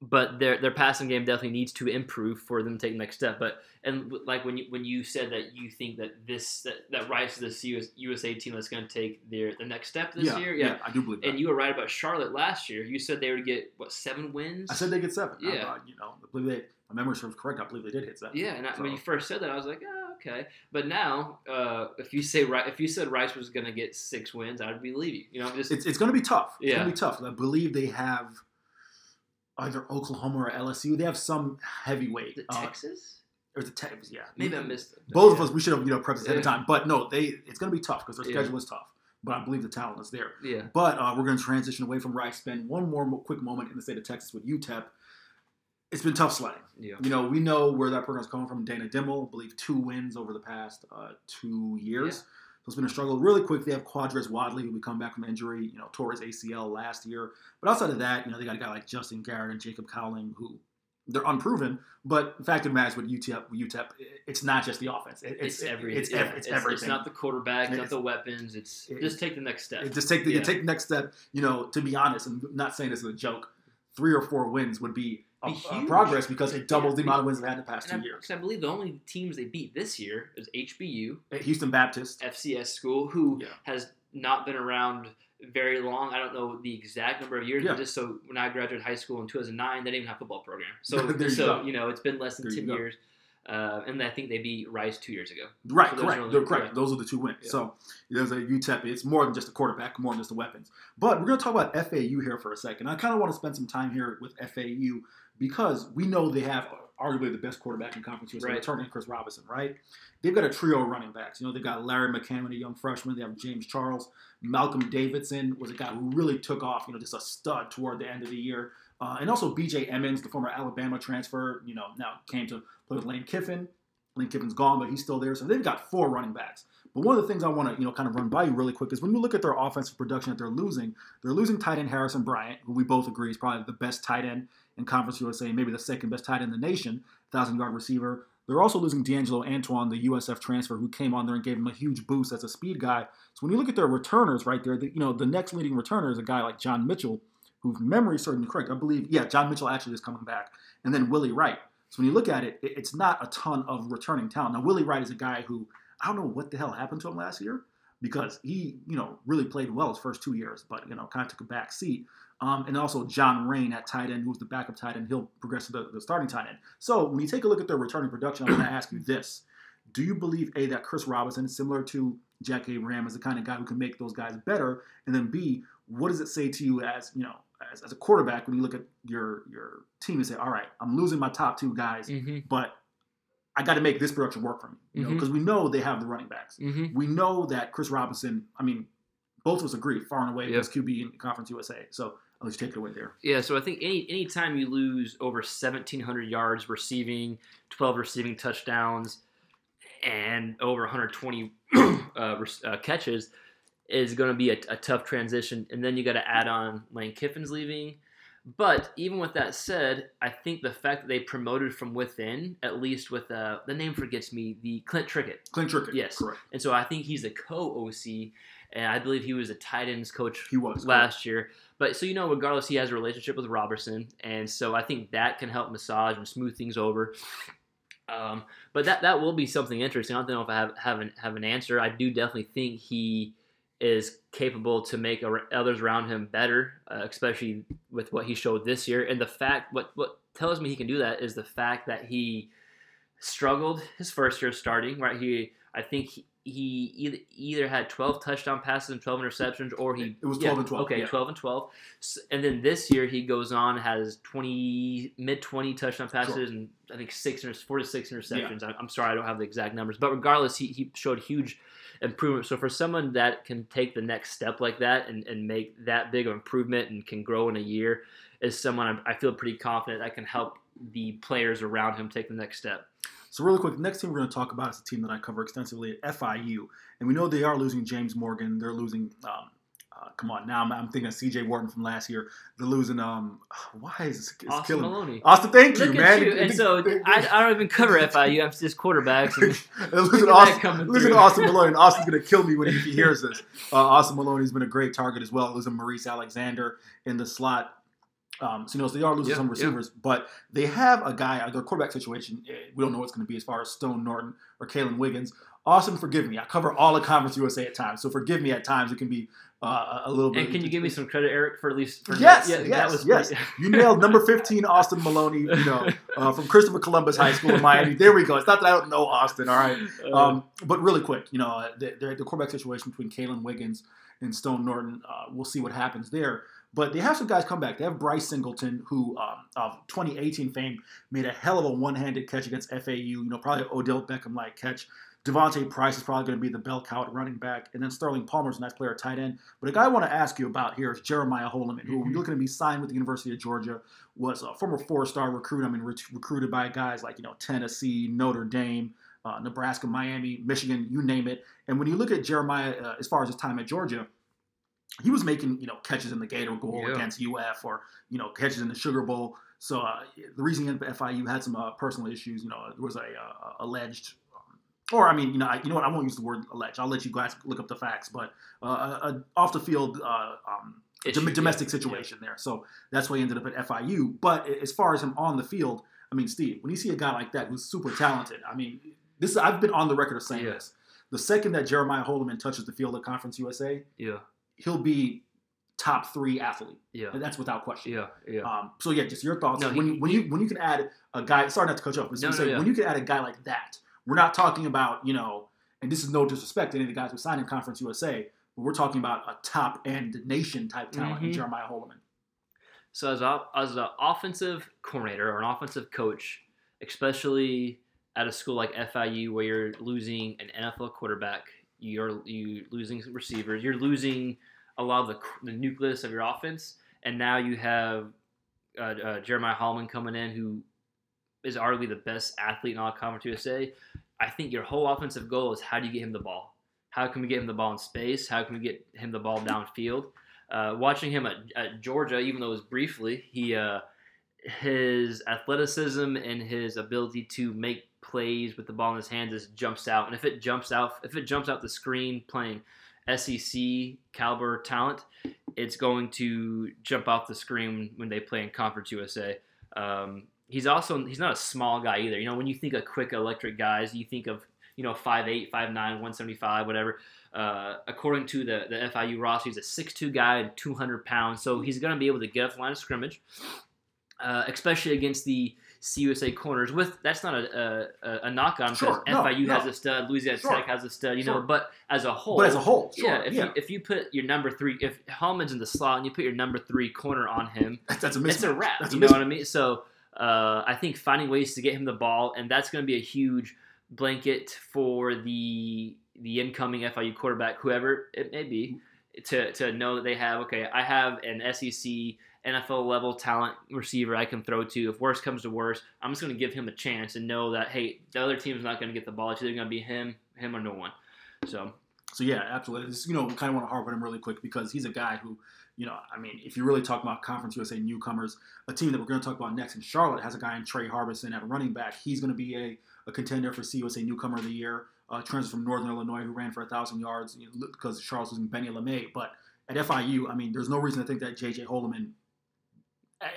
but their their passing game definitely needs to improve for them to take the next step. But and like when you when you said that you think that this that, that Rice is this US, USA team that's going to take their the next step this yeah, year, yeah, I do believe that. And you were right about Charlotte last year. You said they would get what seven wins. I said they get seven. I Yeah. thought, you know, I believe they, my memory serves correct. I believe they did hit that. Yeah, and I, when you first said that, I was like, oh, okay. But now, uh, if you say if you said Rice was going to get six wins, I would believe you. You know, just It's, it's going to be tough. It's Yeah. going to be tough. I believe they have either Oklahoma or LSU. They have some heavyweight. it uh, Texas. or the Texas, yeah. Maybe I missed it. Both of us, we should have you know prepped this ahead of time. But no, they it's going to be tough because their Yeah. schedule is tough. But I believe the talent is there. Yeah. But uh, we're going to transition away from Rice. Spend one more quick moment in the state of Texas with UTEP. It's been tough sledding. Yeah. You know, we know where that program's coming from. Dana Dimel, I believe, two wins over the past uh, two years. Yeah. So it's been a struggle. Really quick, they have Quardraiz Wadley, who we come back from injury, you know, tore his ACL last year. But outside of that, you know, they got a guy like Justin Garrett and Jacob Cowing, who they're unproven. But the fact of the matter is with UTEP, UTEP, it's not just the offense. It- It's, it's, every, It's, yeah, ev- it's, everything. It's not the quarterback, It's- not the weapons. It's it- just take the next step. It- just take the Yeah. take the next step. You know, to be honest, I'm not saying this as a joke, three or four wins would be, a, Be a huge. progress because it doubles the amount of wins they've had in the past and two I, years. I believe the only teams they beat this year is HBU, Houston Baptist, FCS school, who Yeah. has not been around very long. I don't know the exact number of years, Yeah. but just so when I graduated high school in 2009, they didn't even have a football program. So, <laughs> you so go. you know, it's been less than There 10 years. Uh, and I think they beat Rice two years ago. right? So correct. They're correct. Those are the two wins. Yeah. So there's a UTEP. It's more than just a quarterback, more than just the weapons. But we're going to talk about FAU here for a second. I kind of want to spend some time here with FAU because we know they have arguably the best quarterback in conference USA, Right. returning Chris Robinson, right? They've got a trio of running backs. You know, they've got Larry McCammon, a young freshman. They have James Charles. Malcolm Davidson was a guy who really took off, you know, just a stud toward the end of the year. Uh, and also BJ Emmons, the former Alabama transfer, you know, now came to play with Lane Kiffin. Lane Kiffin's gone, but he's still there. So they've got four running backs. But one of the things I want to, you know, kind of run by you really quick is when you look at their offensive production that they're losing, they're losing tight end Harrison Bryant, who we both agree is probably the best tight end in Conference USA, maybe the second best tight end in the nation, thousand yard receiver. They're also losing D'Angelo Antoine, the USF transfer, who came on there and gave him a huge boost as a speed guy. So when you look at their returners right there, the, you know, the next leading returner is a guy like John Mitchell, whose memory is certainly correct. I believe, yeah, John Mitchell actually is coming back. And then Willie Wright. So when you look at it- it's not a ton of returning talent. Now, Willie Wright is a guy who I don't know what the hell happened to him last year because he, you know, really played well his first two years, but, you know, kind of took a back seat. Um, and also John Raine at tight end, who's the backup tight end. He'll progress to the, the starting tight end. So when you take a look at their returning production, I'm going to ask you <clears throat> this. Do you believe, A, that Chris Robinson is similar to Jack Abraham, is the kind of guy who can make those guys better? And then B, what does it say to you as, you know, as, as a quarterback when you look at your your team and say, all right, I'm losing my top two guys, Mm-hmm. but I got to make this production work for me. You know, because we know they have the running backs. Mm-hmm. We know that Chris Robinson, I mean, both of us agree, far and away, best QB in Conference USA. So I'll let you take it away there. Yeah, so I think any any time you lose over 1,700 yards receiving, 12 receiving touchdowns, and over 120 <clears throat> uh, uh, catches, is going to be a, a tough transition. And then you got to add on Lane Kiffin's leaving. But even with that said, I think the fact that they promoted from within, at least with uh, the name forgets me, the Clint Trickett. Clint Trickett. Yes. Correct. And so I think he's a co OC, and I believe he was a tight ends coach He was. last year. But so you know, regardless, he has a relationship with Robertson, and so I think that can help massage and smooth things over. Um, but that that will be something interesting. I don't know if I have have an, have an answer. I do definitely think he is capable to make others around him better, uh, especially with what he showed this year. And the fact what what tells me he can do that is the fact that he struggled his first year starting. Right, he I think he, he either, either had 12 touchdown passes and 12 interceptions, or he It was yeah, 12 and 12, Okay, yeah. 12 and 12. S- And then this year he goes on has 20 mid 20 touchdown passes and I think six inter- four to six interceptions. I- I'm sorry, I don't have the exact numbers, but regardless, he, he showed huge improvement. So for someone that can take the next step like that and, and make that big of improvement and can grow in a year, is someone I, I feel pretty confident that can help the players around him take the next step. So really quick, the next team we're going to talk about is a team that I cover extensively at FIU, and we know they are losing James Morgan. They're losing. Um, uh, come on, now I'm, I'm thinking of C.J. Worton from last year. They're losing. Um, <sighs> why is it's Austin killing. Maloney. Austin, thank you, Look man. at you. And so I, I don't even cover FIU. I'm just quarterbacks. And <laughs> They're Look losing Austin, losing. Austin Maloney. And <laughs> Austin's going to kill me when he hears this. Uh, Austin Maloney's been a great target as well. Losing Maurice Alexander in the slot. Um, so, you know, so they are losing Yeah, some receivers, but they have a guy, their quarterback situation, eh, we don't know what's going to be as far as Stone Norton or Kaylan Wiggins. Austin, forgive me. I cover all of Conference USA at times, so forgive me at times. It can be uh, a little bit. And can you give me some credit, Eric, for at least? For Yes, yeah, yes, that was yes. <laughs> You nailed number 15, Austin Maloney, you know, uh, from Christopher Columbus High School in Miami. There we go. It's not that I don't know Austin, all right? Um, but really quick, you know, uh, the, the, the quarterback situation between Kaylan Wiggins and Stone Norton, uh, we'll see what happens there. But they have some guys come back. They have Bryce Singleton, who um, of 2018 fame made a hell of a one-handed catch against FAU. You know, probably Odell Beckham-like catch. D'Vonte Price is probably going to be the bell cow at running back, and then Sterling Palmer's a nice player at tight end. But a guy I want to ask you about here is Jeremiah Holloman, who Mhm. you're looking to be signed with the University of Georgia, was a former four-star recruit. I mean, re- recruited by guys like you know Tennessee, Notre Dame, uh, Nebraska, Miami, Michigan, you name it. And when you look at Jeremiah, uh, as far as his time at Georgia, he was making you know catches in the Gator Bowl Yeah. against UF or you know catches in the Sugar Bowl. So uh, the reason he ended up at FIU had some uh, personal issues. You know, there was a uh, alleged, or I mean, you know, I, you know what? I won't use the word allege. I'll let you guys look up the facts. But uh, a, a off the field uh, um, Issue, dom- yeah. domestic situation there. So that's why he ended up at FIU. But as far as him on the field, I mean, Steve, when you see a guy like that who's super talented, I mean, this is, I've been on the record of saying Yeah. this. The second that Jeremiah Holloman touches the field at Conference USA, Yeah, he'll be top three athlete, yeah, and that's without question. yeah, yeah. Um, so yeah, just your thoughts No, when he- you when he- you when you can add a guy. Sorry not to cut you off, but No, no, yeah. when you can add a guy like that, we're not talking about you know, and this is no disrespect to any of the guys who signed in Conference USA, but we're talking about a top end nation type talent in Mhm. Jeremiah Holloman. So as a, as an offensive coordinator or an offensive coach, especially at a school like FIU where you're losing an NFL quarterback, you're you losing some receivers, you're losing a lot of the, the nucleus of your offense, and now you have uh, uh, Jeremiah Holloman coming in who is arguably the best athlete in all of Conference USA. I think your whole offensive goal is how do you get him the ball? How can we get him the ball in space? How can we get him the ball downfield? Uh, watching him at, at Georgia, even though it was briefly, he uh, his athleticism and his ability to make plays with the ball in his hands just jumps out. And if it jumps out, if it jumps out the screen playing SEC caliber talent, it's going to jump off the screen when they play in Conference USA. Um, he's also he's not a small guy either. You know, when you think of quick electric guys, you think of you know 5'8", 5'9", 175, whatever. Uh, according to the, the FIU roster, he's a 6'2 guy and 200 pounds. So he's going to be able to get off the line of scrimmage, uh, especially against the CUSA corners. With That's not a, a, a knock on Sure, because no, FIU no. has a stud, Louisiana Sure, Tech has a stud, you know. But as a whole, But as a whole, sure, yeah, if, yeah, You, if you put your number three, if Holloman's in the slot and you put your number three corner on him, that's, that's a it's a wrap. That's you know what I mean? So uh, I think finding ways to get him the ball, and that's going to be a huge blanket for the the incoming FIU quarterback, whoever it may be, to, to know that they have okay, I have an SEC NFL level talent receiver I can throw to. If worse comes to worse, I'm just going to give him a chance and know that hey, the other team's not going to get the ball. It's either going to be him, him or no one. So So yeah, absolutely. You know, kind of want to harp on him really quick because he's a guy who, you know, I mean, if you really talk about Conference USA newcomers, a team that we're going to talk about next in Charlotte has a guy in Tre Harbison at running back. He's going to be a, a contender for CUSA newcomer of the year. Uh, transfer from Northern Illinois who ran for a thousand yards you know, because Charles was in Benny LeMay. But at FIU, I mean, there's no reason to think that JJ Holloman,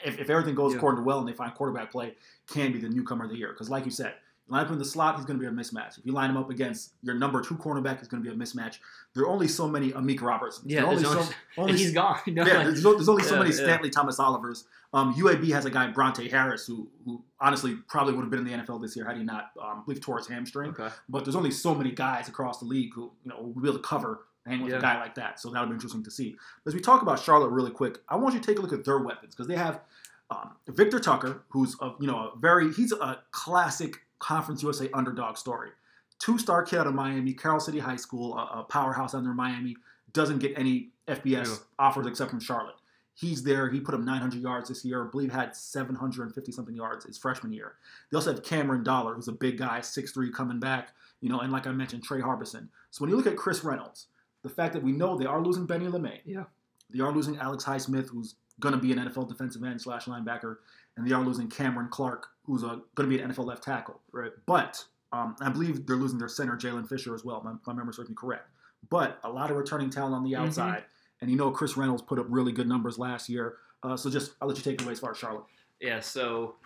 if, if everything goes Yeah. according to well and they find quarterback play, can be the newcomer of the year. Because like you said, line up in the slot, he's going to be a mismatch. If you line him up against your number two cornerback, he's going to be a mismatch. There are only so many Amik Roberts. Yeah, only so <laughs> only- he's gone. Know, yeah, there's, no- there's only so Yeah, many yeah. Stanley Thomas Olivers. Um, UAB has a guy Bronte Harris who, who honestly probably would have been in the NFL this year had he not, um, I believe, tore his hamstring. okay. But there's only so many guys across the league who you know will be able to cover hang with Yeah. a guy like that. So that'll be interesting to see. As we talk about Charlotte really quick, I want you to take a look at their weapons because they have um, Victor Tucker, who's a, you know a very he's a classic Conference USA underdog story. Two-star kid out of Miami, Carol City High School, a, a powerhouse under Miami, doesn't get any FBS Yeah. offers except from Charlotte. He's there. He put up 900 yards this year. I believe had 750 something yards his freshman year. They also have Cameron Dollar, who's a big guy, 6'3", coming back. You know, and like I mentioned, Tre Harbison. So when you look at Chris Reynolds, the fact that we know they are losing Benny LeMay, Yeah. they are losing Alex Highsmith, who's going to be an NFL defensive end slash linebacker, and they are losing Cameron Clark, who's going to be an NFL left tackle. Right. But um, I believe they're losing their center, Jalen Fisher, as well. My, my memory serves me correct. But a lot of returning talent on the Mhm. outside, and you know Chris Reynolds put up really good numbers last year. Uh, so just I'll let you take it away as far as Charlotte. Yeah, so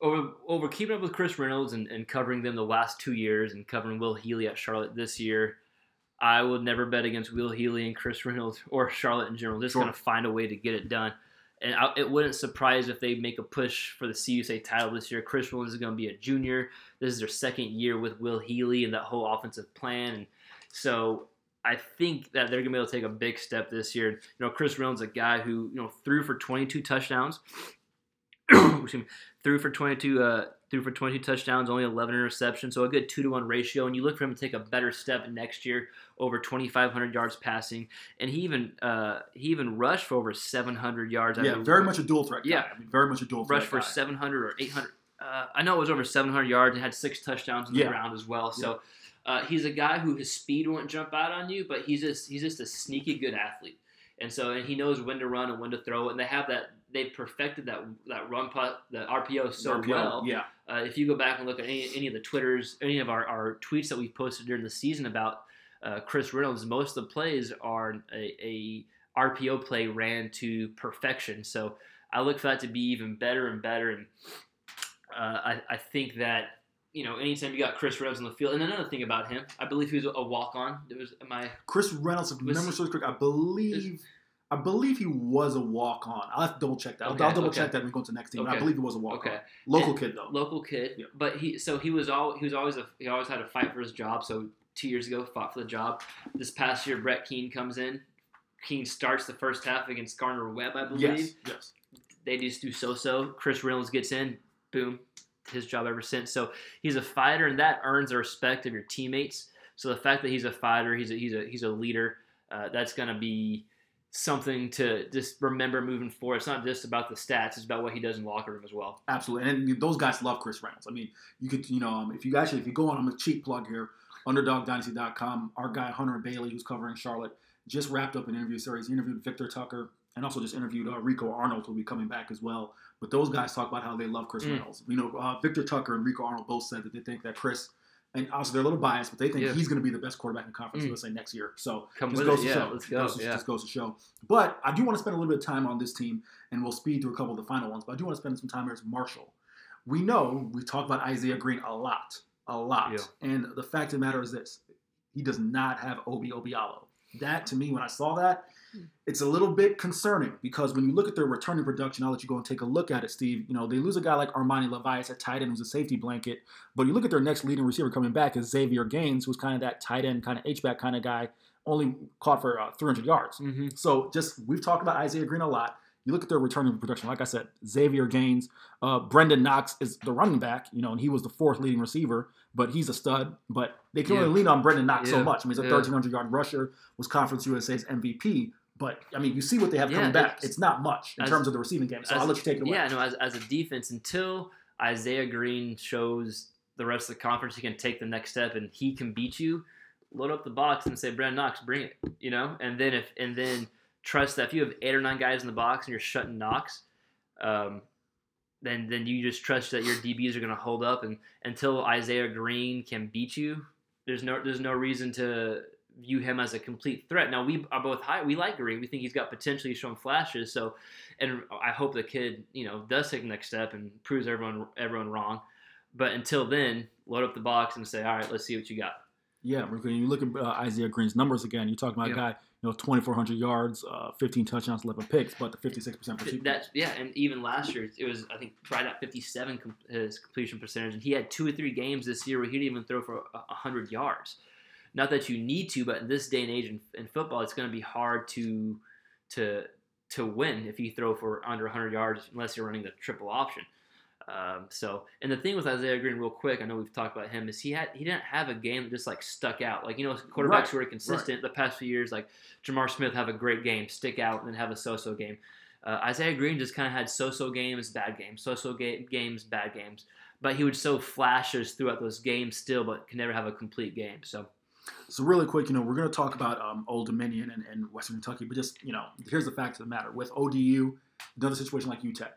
over over keeping up with Chris Reynolds and, and covering them the last two years and covering Will Healy at Charlotte this year, I would never bet against Will Healy and Chris Reynolds or Charlotte in general. They're just Sure. going to find a way to get it done. And I, it wouldn't surprise if they make a push for the CUSA title this year. Chris Reynolds is going to be a junior. This is their second year with Will Healy and that whole offensive plan. And so I think that they're going to be able to take a big step this year. You know, Chris Reynolds, is a guy who you know threw for 22 touchdowns. <coughs> excuse me, threw for 22, uh, threw for 22 touchdowns, only 11 interceptions, so a good two to one ratio. And you look for him to take a better step next year, over 2,500 yards passing, and he even uh, he even rushed for over 700 yards. I Yeah, believe. very much a dual threat. Guy. Yeah. I mean, very much a dual threat. rushed for guy. 700 or 800. Uh, I know it was over 700 yards and had six touchdowns on the Yeah. ground as well. So uh, he's a guy who his speed won't jump out on you, but he's just he's just a sneaky good athlete. And so and he knows when to run and when to throw. And they have that they've perfected that that run putt the RPO so RPO, well. Yeah, Uh, if you go back and look at any, any of the Twitters, any of our, our tweets that we posted during the season about uh, Chris Reynolds, most of the plays are a, a RPO play ran to perfection. So I look for that to be even better and better. And uh, I, I think that you know anytime you got Chris Reynolds on the field, and another thing about him, I believe he was a walk on. It was my Chris Reynolds, if Was memory serves correct, I believe. I believe he was a walk on. I'll have to double check that. I'll- I'll double okay. check that when we go to the next team. but I believe he was a walk on. okay. Local And- kid though. local kid, Yeah. but he so he was all he was always a he always had a fight for his job. So two years ago, fought for the job. This past year, Brett Kean comes in. Kean starts the first half against Gardner Webb, I believe. yes, yes. They just do so so. Chris Reynolds gets in, boom, his job ever since. So he's a fighter, and that earns the respect of your teammates. So the fact that he's a fighter, he's a he's a he's a leader. Uh, that's gonna be something to just remember moving forward. It's not just about the stats; it's about what he does in the locker room as well. Absolutely, and those guys love Chris Reynolds. I mean, you could, you know, um, if you actually, if you go on, I'm a cheap plug here, UnderdogDynasty.com. Our guy Hunter Bailey, who's covering Charlotte, just wrapped up an interview series. He interviewed Victor Tucker, and also just interviewed uh, Rico Arnold, who'll be coming back as well. But those guys talk about how they love Chris Mm. Reynolds. You know, uh, Victor Tucker and Rico Arnold both said that they think that Chris, and also they're a little biased, but they think Yeah. he's going to be the best quarterback in Conference Mm. USA next year. So Come just goes it, to yeah. show. Let's Just go. goes to- yeah. Just goes to show. But I do want to spend a little bit of time on this team, and we'll speed through a couple of the final ones. But I do want to spend some time here as Marshall. We know we talk about Isaiah Green a lot, a lot. Yeah. And the fact of the matter is this: he does not have Obi Obialo. That to me, when I saw that, it's a little bit concerning because when you look at their returning production, I'll let you go and take a look at it, Steve. You know, they lose a guy like Armani Levias at tight end, who's a safety blanket. But you look at their next leading receiver coming back is Xavier Gaines, who's kind of that tight end, kind of H-back kind of guy, only caught for uh, 300 yards. Mm-hmm. So just we've talked about Isaiah Green a lot. You look at their returning production. Like I said, Xavier Gaines, uh, Brenden Knox is the running back. You know, and he was the fourth leading receiver, but he's a stud. But they can Yeah. only lean on Brenden Knox so much. I mean, he's a Yeah. 1,300 yard rusher, was Conference USA's MVP. But I mean, you see what they have Yeah, coming back. it's- it's not much in as- terms of the receiving game. So I'll let you take it away. Yeah, no, as, as a defense, until Isaiah Green shows the rest of the conference he can take the next step and he can beat you, load up the box and say, Brenden Knox, bring it, you know, and then if and then trust that if you have eight or nine guys in the box and you're shutting Knox, um, then then you just trust that your DBs are going to hold up and until Isaiah Green can beat you, there's no there's no reason to view him as a complete threat. Now we are both high. We like Green. We think he's got potentially shown flashes. So, and I hope the kid you know does take the next step and proves everyone everyone wrong. But until then, load up the box and say, all right, let's see what you got. Yeah, when you look at uh, Isaiah Green's numbers again, you're talking about yeah. a guy you know, 2,400 yards, uh, 15 touchdowns, 11 picks, but the 56%. That's yeah, and even last year it was I think right at 57 com- his completion percentage, and he had two or three games this year where he didn't even throw for 100 yards. Not that you need to, but in this day and age in, in football, it's going to be hard to to to win if you throw for under 100 yards unless you're running the triple option. Um, so, and the thing with Isaiah Green, real quick, I know we've talked about him, is he had he didn't have a game that just like stuck out. Like you know, quarterbacks right. who are consistent right. the past few years, like J'Mar Smith, have a great game, stick out, and then have a so-so game. Uh, Isaiah Green just kind of had so-so games, bad games, so-so ga- games, bad games. But he would show flashes throughout those games still, but can never have a complete game. So. So really quick, you know, we're going to talk about um, Old Dominion and, and Western Kentucky, but just you know, here's the fact of the matter: with ODU, another situation like UTEP,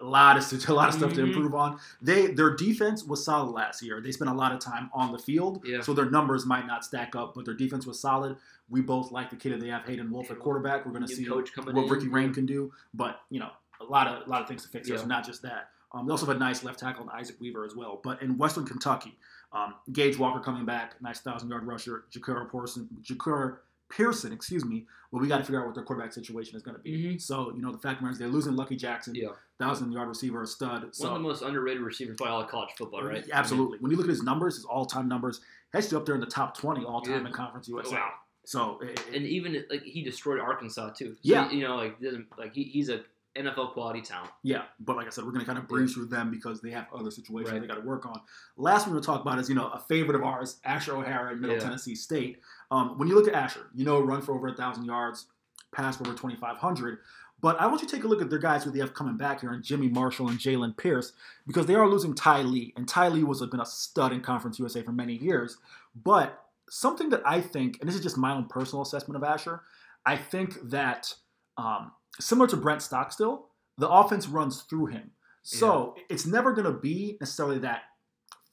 a lot of <laughs> a lot of stuff mm-hmm. to improve on. They their defense was solid last year. They spent a lot of time on the field, yeah. so their numbers might not stack up, but their defense was solid. We both like the kid that they have, Hayden Wolff at quarterback. We're going to see what in. Ricky Rain can do, but you know a lot of a lot of things to fix. Yeah. So not just that. Um, they also have a nice left tackle in Isaac Weaver as well. But in Western Kentucky, um, Gaej Walker coming back, nice thousand yard rusher. Jahcour Pearson, Jahcour Pearson, excuse me. But we got to figure out what their quarterback situation is going to be. Mm-hmm. So you know the fact remains they're losing Lucky Jackson, yeah. thousand yard receiver, a stud. So, One of the most underrated receivers by all of college football, right? Absolutely. When you look at his numbers, his all time numbers, he's up there in the top twenty all time yeah. in Conference USA. Wow. So it, and even like he destroyed Arkansas too. So, yeah, you know, like doesn't like he, he's a NFL quality talent. Yeah, but like I said, we're going to kind of breeze through them because they have other situations right. they got to work on. Last one we'll talk about is you know a favorite of ours, Asher O'Hara in Middle yeah. Tennessee State. Um, when you look at Asher, you know run for over a thousand yards, pass for over twenty five hundred. But I want you to take a look at their guys who they have coming back here, and Jimmy Marshall and Jalen Pierce, because they are losing Ty Lee, and Ty Lee was been a stud in Conference USA for many years. But something that I think, and this is just my own personal assessment of Asher, I think that um, similar to Brent Stockstill, the offense runs through him. So yeah. it's never going to be necessarily that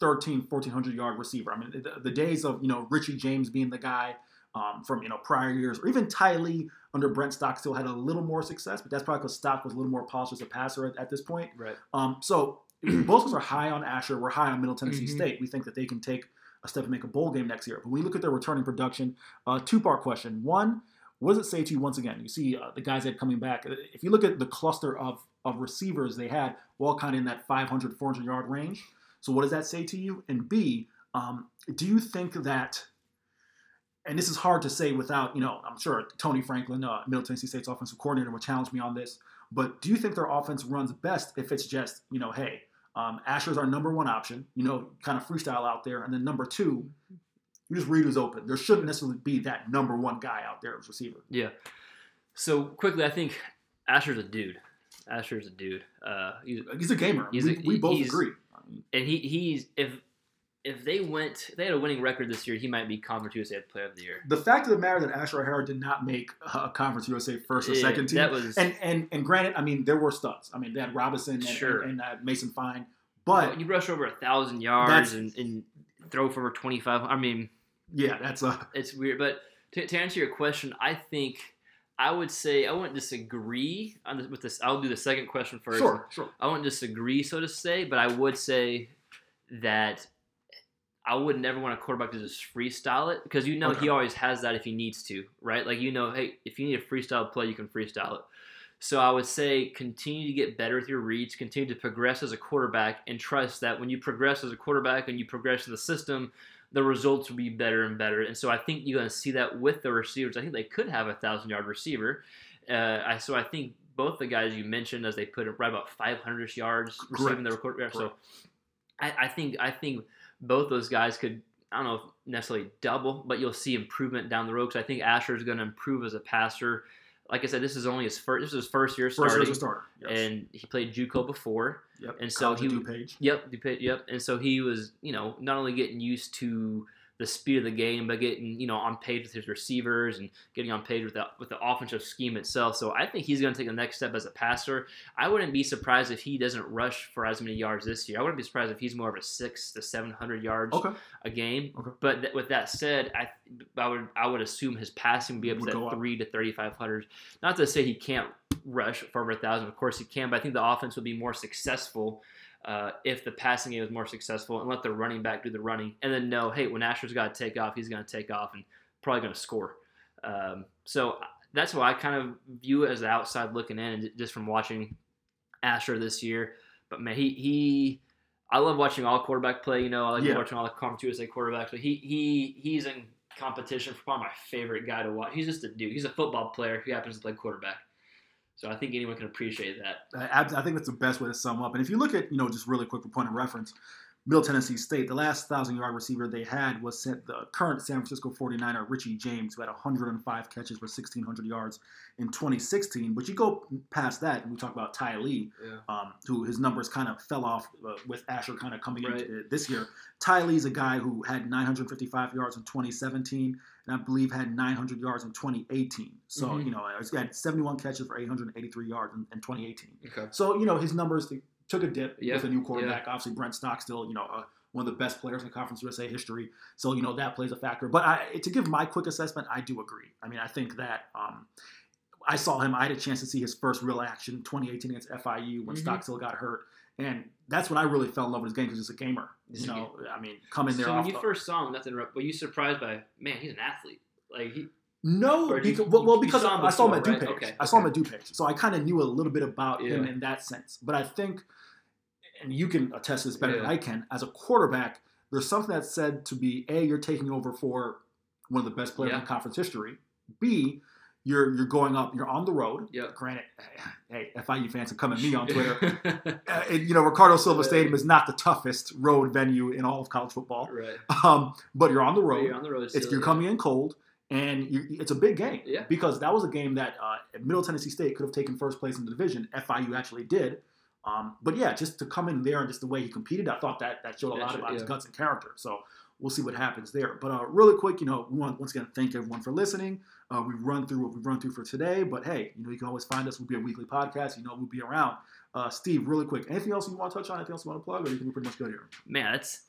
13, 1400 yard receiver. I mean, the, the, days of, you know, Richie James being the guy um, from, you know, prior years, or even Ty Lee under Brent Stockstill had a little more success, but that's probably because Stock was a little more polished as a passer at, at this point. Right. Um, so <clears throat> both of us are high on Asher. We're high on Middle Tennessee mm-hmm. State. We think that they can take a step and make a bowl game next year. But when we look at their returning production, uh, two part question. One, what does it say to you once again? You see uh, the guys that are coming back. If you look at the cluster of of receivers they had, all kind of in that 500, 400 yard range. So what does that say to you? And B, um, do you think that? And this is hard to say without, you know, I'm sure Tony Franklin, uh, Middle Tennessee State's offensive coordinator, will challenge me on this. But do you think their offense runs best if it's just, you know, hey, um, Asher's our number one option, you know, kind of freestyle out there, and then number two, you just read who's open. There shouldn't necessarily be that number one guy out there as receiver. Yeah. So quickly, I think Asher's a dude. Asher's a dude. Uh, he's, he's a gamer. He's we, a, we both agree. And he he's if if they went, if they had a winning record this year, he might be Conference USA Player of the Year. The fact of the matter that Asher O'Hara did not make a Conference USA first or yeah, second team, that was, and and and granted, I mean there were studs. I mean they had Robinson and, sure. and, and uh, Mason Fine, but well, you rush over a thousand yards and, and, throw for over twenty five. I mean, yeah, that's a. It's weird, but to, to answer your question, I think I would say I wouldn't disagree on this, with this. I'll do the second question first. Sure, sure. I wouldn't disagree, so to say, but I would say that I would never want a quarterback to just freestyle it because you know okay. he always has that if he needs to, right? Like you know, hey, if you need a freestyle play, you can freestyle it. So I would say continue to get better with your reads, continue to progress as a quarterback, and trust that when you progress as a quarterback and you progress in the system, the results will be better and better. And so I think you're going to see that with the receivers. I think they could have a thousand yard receiver. Uh, I, so I think both the guys you mentioned, as they put it, right about 500 yards receiving the record. So I, I, think I think both those guys could. I don't know if necessarily double, but you'll see improvement down the road. Because I think Asher is going to improve as a passer like I said, this is only his first. This is his first year starting. First year starter, yes. and he played JUCO before. Yep. And so College he, DuPage. Yep, DuPage. Yep. And so he was, you know, not only getting used to the speed of the game, but getting you know on page with his receivers and getting on page with the with the offensive scheme itself. So I think he's going to take the next step as a passer. I wouldn't be surprised if he doesn't rush for as many yards this year. I wouldn't be surprised if he's more of a six to seven hundred yards Okay. a game. Okay. But th- with that said, I I would I would assume his passing would be up Would to go that up. three to thirty five hundred. Not to say he can't rush for over a thousand. Of course he can, but I think the offense would be more successful. Uh, if the passing game was more successful and let the running back do the running, and then know, hey, when Asher's got to take off, he's going to take off and probably going to score. Um, so that's why I kind of view it as the outside looking in, and just from watching Asher this year. But man, he he, I love watching all quarterback play. You know, I like Yeah. watching all the Conference USA quarterbacks. But he he he's in competition for probably my favorite guy to watch. He's just a dude. He's a football player who happens to play quarterback. So I think anyone can appreciate that. I, I think that's the best way to sum up. And if you look at, you know, just really quick for point of reference, Middle Tennessee State, the last thousand yard receiver they had was sent the current San Francisco 49er, Richie James, who had 105 catches for 1,600 yards in 2016. But you go past that, and we talk about Ty Lee, Yeah. um, who his numbers kind of fell off uh, with Asher kind of coming Right. into this year. Ty Lee's a guy who had 955 yards in 2017, and I believe had 900 yards in 2018. So, Mhm. you know, he had 71 catches for 883 yards in, in 2018. Okay. So you know his numbers took a dip Yeah, with a new quarterback. Obviously, Brent Stockstill, you know, uh, one of the best players in Conference USA history. So you know that plays a factor. But I, to give my quick assessment, I do agree. I mean, I think that um, I saw him. I had a chance to see his first real action, 2018 against FIU when Mhm. Stockstill got hurt, and that's when I really fell in love with his game because he's a gamer. You know, I mean, coming there. So when you the- first saw him, nothing. Were you surprised by? Man, he's an athlete. Like he. No, did you- well, well, because saw him I saw him at right? DuPage. Okay, I saw him okay. at DuPage, so I kind of knew a little bit about him in that sense. But I think, and you can attest to this better than I can, as a quarterback, there's something that's said to be a you're taking over for one of the best players Yeah. in conference history. B you're you're going up, you're on the road. Yeah. Granted, <sighs> hey, FIU fans can come at me on <laughs> Twitter. Uh, you know, Riccardo Silva. Stadium is not the toughest road venue in all of college football. right. Um, but you're on the But road. You're on the road. It's you're yeah. coming in cold, and you, it's a big game. Yeah. Because that was a game that uh, Middle Tennessee State could have taken first place in the division. FIU actually did. Um, but yeah, just to come in there and just the way he competed, I thought that that showed a lot about his guts and character. So we'll see what happens there. But uh, really quick, you know, we want once again thank everyone for listening. Uh, we've run through what we've run through for today, but hey, you know, you can always find us. We'll be a weekly podcast. You know, we'll be around. Uh, Steve, really quick, anything else you want to touch on? Anything else you want to plug, or you think we're pretty much good here? Man, that's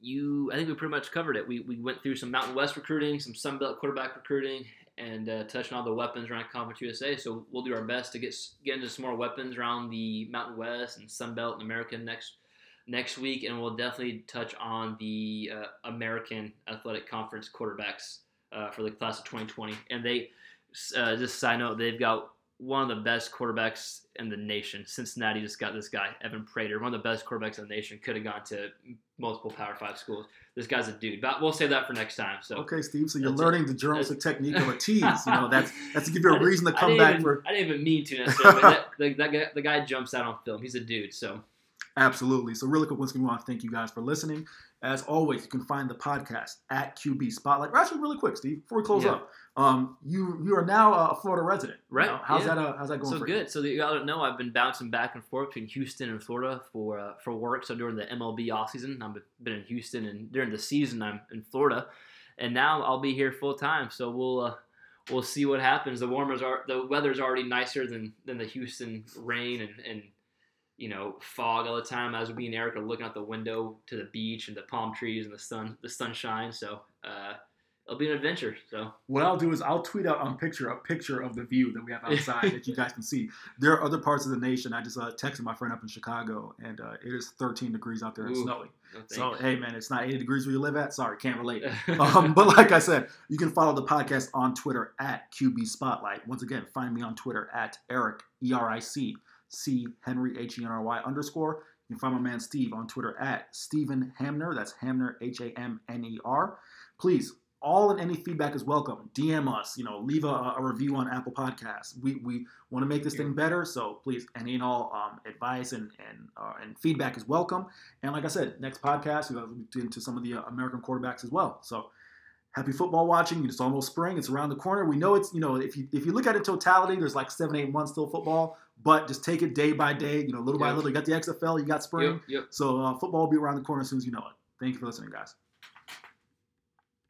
you. I think we pretty much covered it. We, we went through some Mountain West recruiting, some Sun Belt quarterback recruiting, and uh, touching on the weapons around Conference USA. So we'll do our best to get get into some more weapons around the Mountain West and Sun Belt and American next next week, and we'll definitely touch on the uh, American Athletic Conference quarterbacks uh, for the class of 2020. And they uh, just a side note, they've got one of the best quarterbacks in the nation. Cincinnati just got this guy, Evan Prater, one of the best quarterbacks in the nation. Could have gone to multiple Power Five schools. This guy's a dude. But we'll save that for next time. So Okay, Steve. So you're That's it. learning the journalistic technique of a tease. You know, <laughs> that's that's to give you a reason to come back even- for. I didn't even mean to necessarily. but that, <laughs> the, that guy, the guy jumps out on film. He's a dude. So Absolutely. So, really quick, once again, we want to thank you guys for listening. As always, you can find the podcast at QB Spotlight. Or actually, really quick, Steve, before we close Yeah. up, um, you you are now a Florida resident, Right, know? How's yeah. that? Uh, how's that going so good. So you gotta know I've been bouncing back and forth between Houston and Florida for uh, for work. So during the MLB offseason, I've been in Houston, and during the season, I'm in Florida, and now I'll be here full time. So we'll uh, we'll see what happens. The warmers are the weather's already nicer than than the Houston rain and and you know fog all the time. As we and Eric are looking out the window to the beach and the palm trees and the sun the sunshine. So uh, it'll be an adventure. So What I'll do is I'll tweet out on picture a picture of the view that we have outside that you <laughs> guys can see. There are other parts of the nation. I just uh, texted my friend up in Chicago, and uh, it is 13 degrees out there and Ooh. snowy. no So, hey, man, it's not 80 degrees where you live at. Sorry, can't relate. <laughs> um, but like I said, you can follow the podcast on Twitter at QB Spotlight. Once again, find me on Twitter at Eric E R I C C Henry H E N R Y underscore. You can find my man Steve on Twitter at Stephen Hamner. That's Hamner H A M N E R. Please, all and any feedback is welcome. DM us. You know, leave a, a review on Apple Podcasts. We we want to make this thing better. So please, any and all um, advice and and uh, and feedback is welcome. And like I said, next podcast we'll get into some of the uh, American quarterbacks as well. So happy football watching. It's almost spring. It's around the corner. We know it's you know if you if you look at it totality, there's like seven eight months till football. But just take it day by day. You know, little by little. You got the XFL. You got spring. Yep, yep. So uh, football will be around the corner as soon as you know it. Thank you for listening, guys.